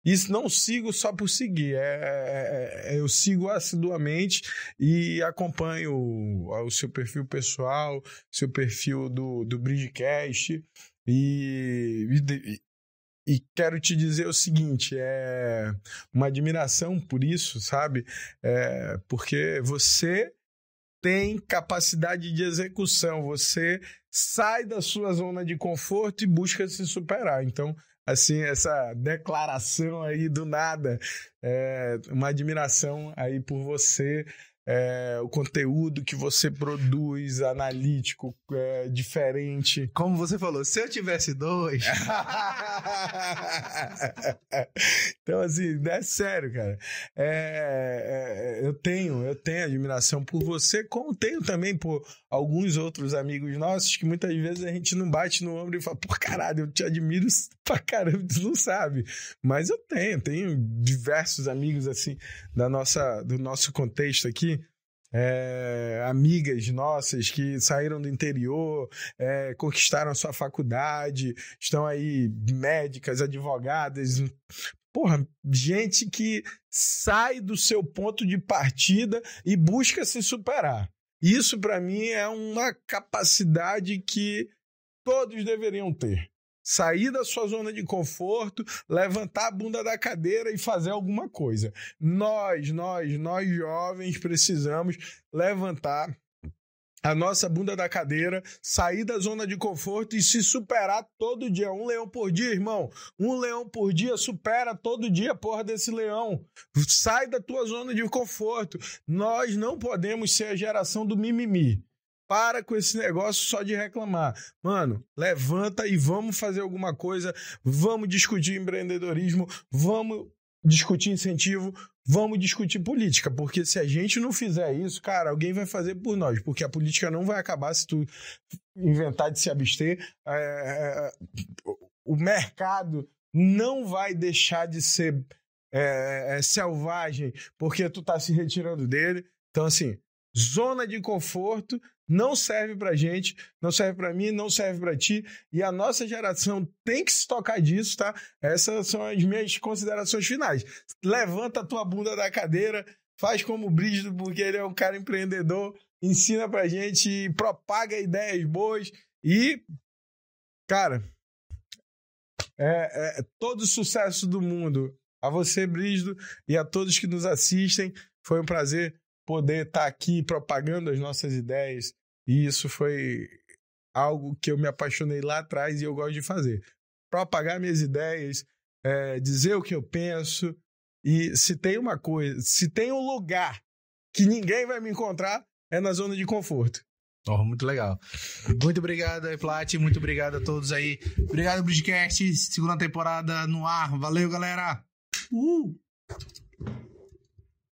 Isso não sigo só por seguir, é, é, é eu sigo assiduamente e acompanho o, o, seu perfil pessoal, seu perfil do, do Bridgecast e, e, e quero te dizer o seguinte, é uma admiração por isso, sabe? É, porque você tem capacidade de execução, você sai da sua zona de conforto e busca se superar. Então, assim, essa declaração aí do nada, é uma admiração aí por você é, o conteúdo que você produz, analítico, é, diferente. Como você falou, se eu tivesse dois. então, assim, é sério, cara. É, é, eu tenho, eu tenho admiração por você, como tenho também por alguns outros amigos nossos que muitas vezes a gente não bate no ombro e fala, por caralho, eu te admiro pra caramba, tu não sabe. Mas eu tenho, tenho diversos amigos assim da nossa, do nosso contexto aqui é, amigas nossas que saíram do interior, é, conquistaram a sua faculdade, estão aí médicas, advogadas. Porra, gente que sai do seu ponto de partida e busca se superar. Isso, para mim, é uma capacidade que todos deveriam ter sair da sua zona de conforto, levantar a bunda da cadeira e fazer alguma coisa. Nós, nós, nós jovens precisamos levantar a nossa bunda da cadeira, sair da zona de conforto e se superar todo dia. Um leão por dia, irmão. Um leão por dia supera todo dia a porra desse leão. Sai da tua zona de conforto. Nós não podemos ser a geração do mimimi. Para com esse negócio só de reclamar. Mano, levanta e vamos fazer alguma coisa. Vamos discutir empreendedorismo. Vamos discutir incentivo. Vamos discutir política. Porque se a gente não fizer isso, cara, alguém vai fazer por nós. Porque a política não vai acabar se tu inventar de se abster. É, é, o mercado não vai deixar de ser é, é selvagem porque tu tá se retirando dele. Então, assim, zona de conforto não serve pra gente, não serve pra mim, não serve pra ti. E a nossa geração tem que se tocar disso, tá? Essas são as minhas considerações finais. Levanta a tua bunda da cadeira, faz como o Brígido, porque ele é um cara empreendedor, ensina pra gente, propaga ideias boas e, cara, é, é todo o sucesso do mundo a você, Brígido, e a todos que nos assistem. Foi um prazer poder estar tá aqui propagando as nossas ideias. E isso foi algo que eu me apaixonei lá atrás e eu gosto de fazer. Propagar minhas ideias, é, dizer o que eu penso. E se tem uma coisa, se tem um lugar que ninguém vai me encontrar, é na zona de conforto. Oh, muito legal. Muito obrigado aí, Plat. Muito obrigado a todos aí. Obrigado, Bridgecast. Segunda temporada no ar. Valeu, galera. Uh!